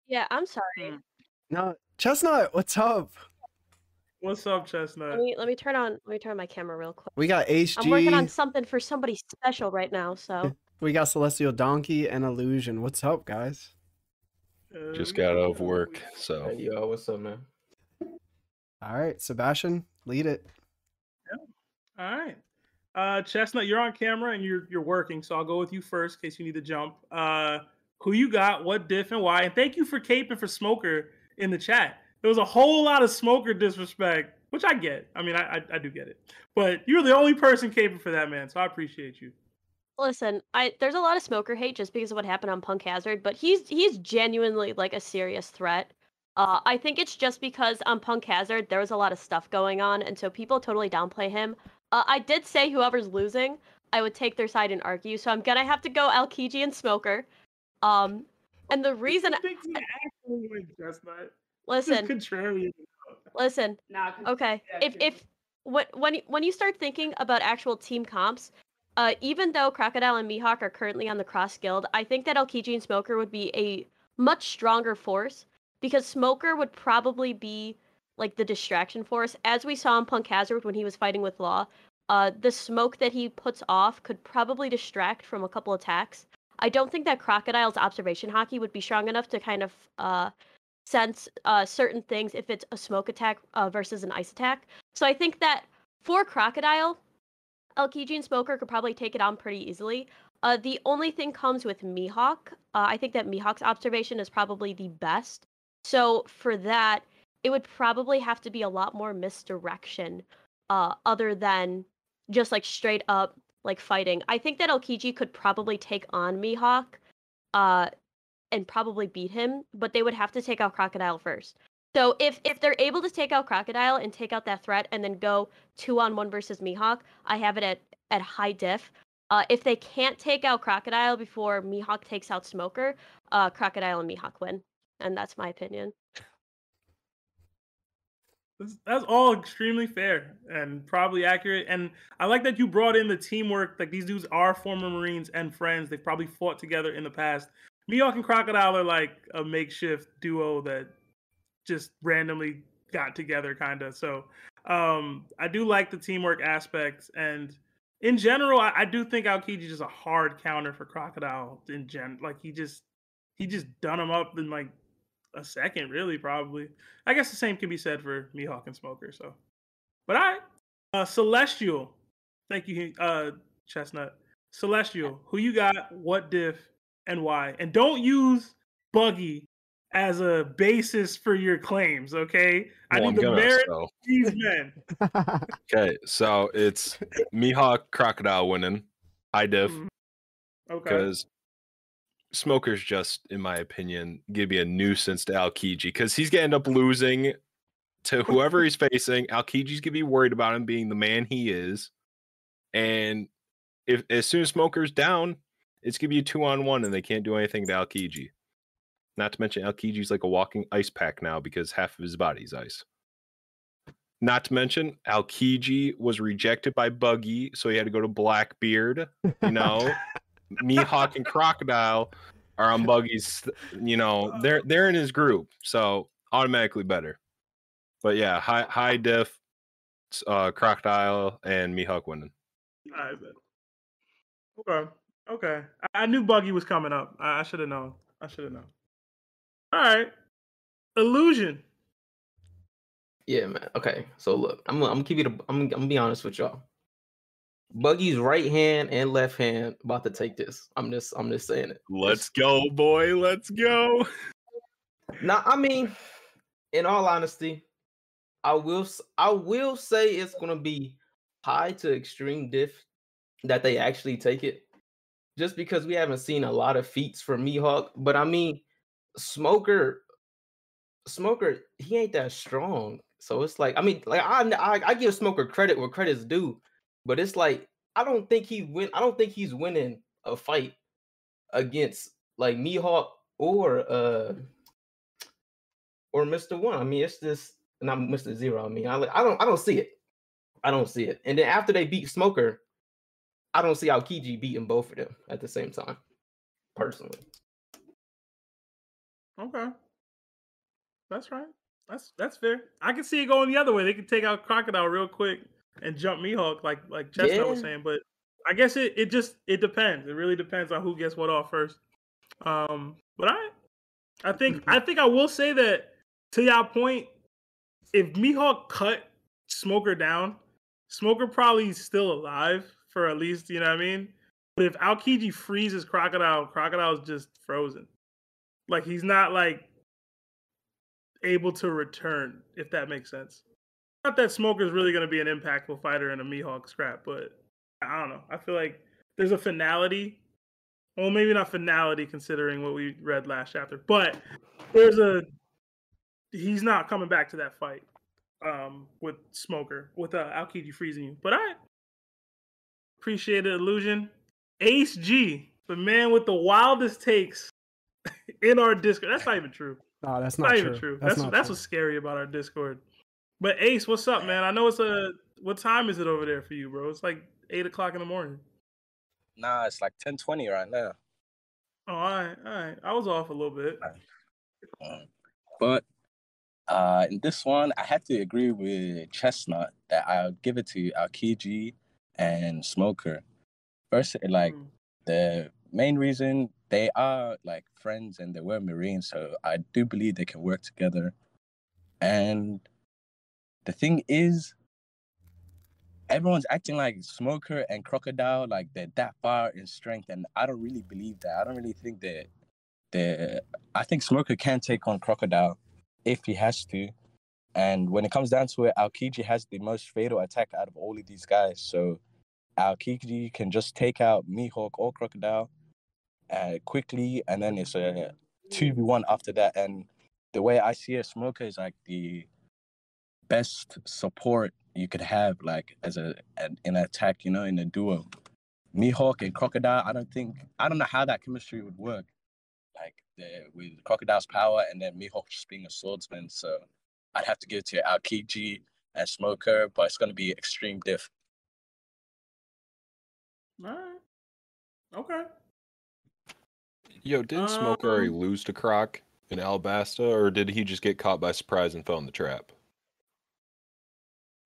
Yeah, I'm sorry. Hmm. No, Chestnut, what's up? What's up, Chestnut? Let me let me turn on let me turn on my camera real quick. We got HG. I'm working on something for somebody special right now, so [LAUGHS] we got Celestial Donkey and Illusion. What's up, guys? Just got out of work, so yo, what's up, man? All right, Sebastian, lead it. Yeah. All right. Uh, Chestnut, you're on camera and you're you're working, so I'll go with you first in case you need to jump. Uh, who you got? What diff and why? And thank you for caping for Smoker in the chat. There was a whole lot of Smoker disrespect, which I get. I mean, I I, I do get it, but you're the only person caping for that, man. So I appreciate you. listen, I there's a lot of smoker hate just because of what happened on Punk Hazard, but he's he's genuinely like a serious threat. Uh, I think it's just because on Punk Hazard there was a lot of stuff going on, and so people totally downplay him. Uh, I did say whoever's losing, I would take their side and argue, so I'm gonna have to go Aokiji and Smoker. Um, and the reason, Actually, win, Chestnut. listen, Just contrarian. Listen. Okay. If if when when you- when you start thinking about actual team comps, uh, even though Crocodile and Mihawk are currently on the Cross Guild, I think that Aokiji and Smoker would be a much stronger force because Smoker would probably be like the distraction force, as we saw in Punk Hazard when he was fighting with Law. Uh, the smoke that he puts off could probably distract from a couple attacks. I don't think that Crocodile's observation haki would be strong enough to kind of uh, sense uh, certain things if it's a smoke attack uh, versus an ice attack. So I think that for Crocodile, Aokiji and Smoker could probably take it on pretty easily. Uh, the only thing comes with Mihawk. Uh, I think that Mihawk's observation is probably the best. So for that, it would probably have to be a lot more misdirection, uh, other than just like straight up like fighting. I think that Aokiji could probably take on Mihawk, uh, and probably beat him, but they would have to take out Crocodile first. So if if they're able to take out Crocodile and take out that threat and then go two on one versus Mihawk, I have it at at high diff. Uh, if they can't take out Crocodile before Mihawk takes out Smoker, uh, Crocodile and Mihawk win, and that's my opinion. That's, all extremely fair and probably accurate. And I like that you brought in the teamwork. Like these dudes are former Marines and friends. They've probably fought together in the past. Mihawk and Crocodile are like a makeshift duo that just randomly got together, kind of. So um, I do like the teamwork aspect. And in general, I, I do think Aokiji is just a hard counter for Crocodile in gen. Like he just he just done him up and like a second, really, probably. I guess the same can be said for Mihawk and Smoker. So, but I, uh, Celestial. Thank you, uh, Chestnut. Celestial, [LAUGHS] who you got? What diff and why? And don't use Buggy as a basis for your claims. Okay, I Well, need I'm the merit so. of these men. [LAUGHS] Okay, so it's [LAUGHS] Mihawk Crocodile winning. High diff. Mm-hmm. Okay. Because Smoker's just, in my opinion, gonna be a nuisance to Aokiji because he's gonna end up losing to whoever he's facing. Aokiji's gonna be worried about him being the man he is. And if as soon as Smoker's down, it's gonna be a two on one and they can't do anything to Aokiji. Not to mention Aokiji's like a walking ice pack now because half of his body's ice. Not to mention, Aokiji was rejected by Buggy, so he had to go to Blackbeard. You know, [LAUGHS] Mihawk and Crocodile are on Buggy's. You know, they're they're in his group, so automatically better. But yeah, high high diff, uh, Crocodile and Mihawk winning. I bet. Okay. Okay. I, I knew Buggy was coming up. I, I should have known. I should have known. All right. Illusion. Yeah, man. Okay, so look, I'm I'm gonna keep you. The, I'm I'm gonna be honest with y'all. Buggy's right hand and left hand about to take this. I'm just I'm just saying it. Let's go, boy. Let's go. Now, I mean, in all honesty, I will I will say it's gonna be high to extreme diff that they actually take it, just because we haven't seen a lot of feats from Mihawk. But I mean, Smoker, Smoker, he ain't that strong. So it's like I mean, like I I, I give Smoker credit where credit's due, but it's like I don't think he win. I don't think he's winning a fight against like Mihawk or uh or Mr. One. I mean, it's just not Mr. Zero. I mean, I, I don't I don't see it. I don't see it. And then after they beat Smoker, I don't see Aokiji beating both of them at the same time. Personally. Okay. That's right. That's that's fair. I can see it going the other way. They can take out Crocodile real quick and jump Mihawk like like Chestnut was Yeah. saying. But I guess it, it just it depends. It really depends on who gets what off first. Um, but I I think I think I will say that to y'all point, if Mihawk cut Smoker down, Smoker probably is still alive for at least, you know what I mean? But if Aokiji freezes Crocodile, Crocodile's just frozen. Like he's not like able to return, if that makes sense. Not that Smoker's really gonna be an impactful fighter in a Mihawk scrap, but I don't know. I feel like there's a finality. Well, maybe not finality considering what we read last chapter, but there's a he's not coming back to that fight um with Smoker with uh, Aokiji freezing you. But I appreciate the illusion. Ace G, the man with the wildest takes [LAUGHS] in our Discord. That's not even true. No, that's Not, not, even true. That's, That's not that's true. what's scary about our Discord. But Ace, what's up, man? I know it's a what time is it over there for you, bro? It's like eight o'clock in the morning. Nah, it's like ten twenty right now. Oh, all right, all right. I was off a little bit. But uh, in this one, I had to agree with Chestnut that I'll give it to Aokiji and Smoker. First, like the main reason they are like friends and they were Marines, so I do believe they can work together. And the thing is, everyone's acting like Smoker and Crocodile, like they're that far in strength, and I don't really believe that. I don't really think that they I think Smoker can take on Crocodile if he has to. And when it comes down to it, Aokiji has the most fatal attack out of all of these guys. So Aokiji can just take out Mihawk or Crocodile uh, quickly, and then it's a two v one after that. And the way I see it, Smoker is like the best support you could have, like as a an, in an attack, you know, in a duo. Mihawk and Crocodile, I don't think I don't know how that chemistry would work. Like the, with Crocodile's power and then Mihawk just being a swordsman. So I'd have to give it to Aokiji and Smoker, but it's gonna be extreme diff. All right. Okay. Yo, didn't Smoker already Um, lose to Croc in Alabasta, or did he just get caught by surprise and fell in the trap?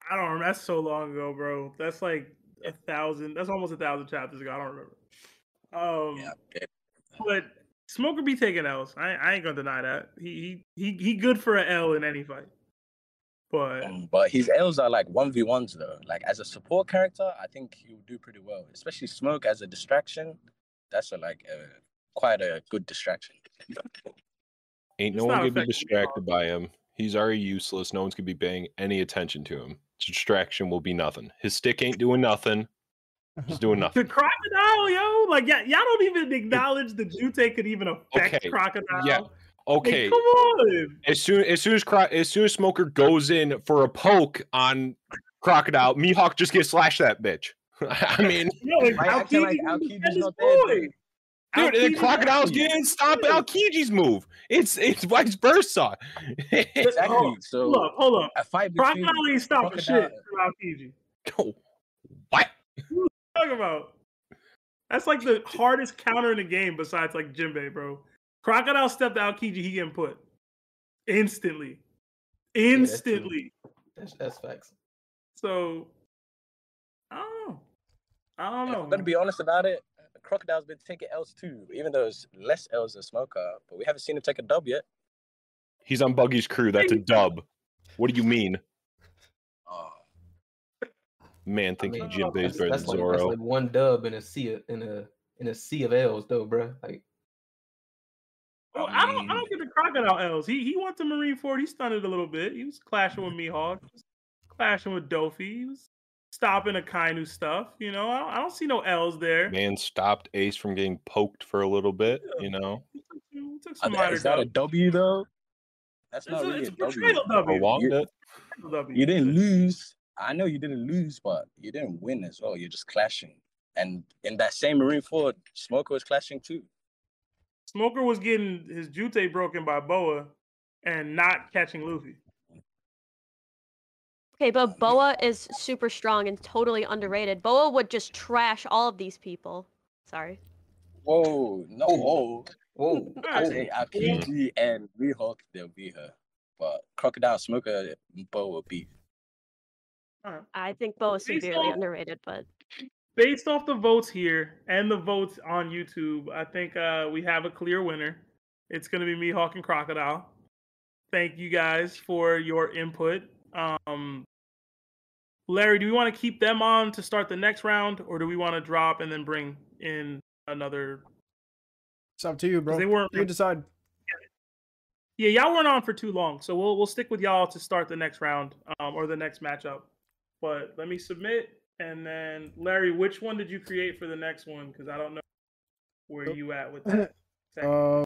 I don't remember. That's so long ago, bro. That's like a thousand. That's almost a thousand chapters ago. I don't remember. Um, but Smoker be taking L's. I, I ain't gonna deny that. He he he he good for an L in any fight. But Um, but his L's are like one v ones though. Like as a support character, I think he'll do pretty well. Especially Smoke as a distraction. That's a, like a, quite a good distraction. Ain't no one gonna be distracted by him. He's already useless. No one's gonna be paying any attention to him. Distraction will be nothing. His stick ain't doing nothing. He's [LAUGHS] doing nothing. the crocodile, yo, like yeah, y'all don't even acknowledge the Jitte could even affect Okay, crocodile. Yeah. Like, Okay. come on. As soon as soon as Cro- as soon as Smoker goes in for a poke on Crocodile, Mihawk just gets slashed that bitch. [LAUGHS] I mean, Yo, like, Why acting like Aokiji Aokiji's defend his not there, boy. dude, the Aokiji Crocodile's defend getting his stop boy. Aokiji's move. It's it's vice versa. [LAUGHS] Oh, exactly. Hold, So hold up, hold up. a fight between Crocodile ain't stopping Crocodile- shit from Aokiji. [LAUGHS] what? What you talking about? That's like the hardest counter in the game besides like Jinbei, bro. Crocodile stepped out Kiji, he getting put. Instantly. that's true. Instantly. That's that's facts. so I don't know. I don't know. I'm gonna be honest about it, Crocodile's been taking L's too, even though it's less L's than Smoker, but we haven't seen him take a dub yet. He's on Buggy's crew. That's a dub. What do you mean? [LAUGHS] Oh, Man, I thinking mean, Jinbei's that's, better than that's like that's Zoro. like one dub in a sea of, in a in a sea of L's though, bro. Like Well, I don't I don't get the crocodile L's. He he went to Marineford, he stunned it a little bit. He was clashing with [LAUGHS] Mihawk, clashing with Dofi, he was stopping Akainu stuff, you know. I don't, I don't see no L's there. Man stopped Ace from getting poked for a little bit, you know. He took some mean, minor is that a dubs. W though? That's It's not a, really it's a a W. portrayal W. Prolonged You, it. You didn't lose. I know you didn't lose, but you didn't win as well. You're just clashing. And in that same Marineford, Smoker was clashing too. Smoker was getting his jitte broken by Boa and not catching Luffy. Okay, but Boa is super strong and totally underrated. Boa would just trash all of these people. Sorry. Whoa, no, whoa. whoa, I say RPG and Mihawk, they'll beat her. But Crocodile Smoker, Bo will beat. Alright. I think Boa is Based severely off- underrated, but Based off the votes here and the votes on YouTube, I think uh, we have a clear winner. It's going to be Mihawk and Crocodile. Thank you guys for your input. Um, Larry, do we want to keep them on to start the next round, or do we want to drop and then bring in another? It's up to you, bro. They weren't. You decide. Yeah, y'all weren't on for too long, so we'll we'll stick with y'all to start the next round um, or the next matchup. But let me submit, and then Larry, which one did you create for the next one? Because I don't know where you at with [LAUGHS] that. Uh,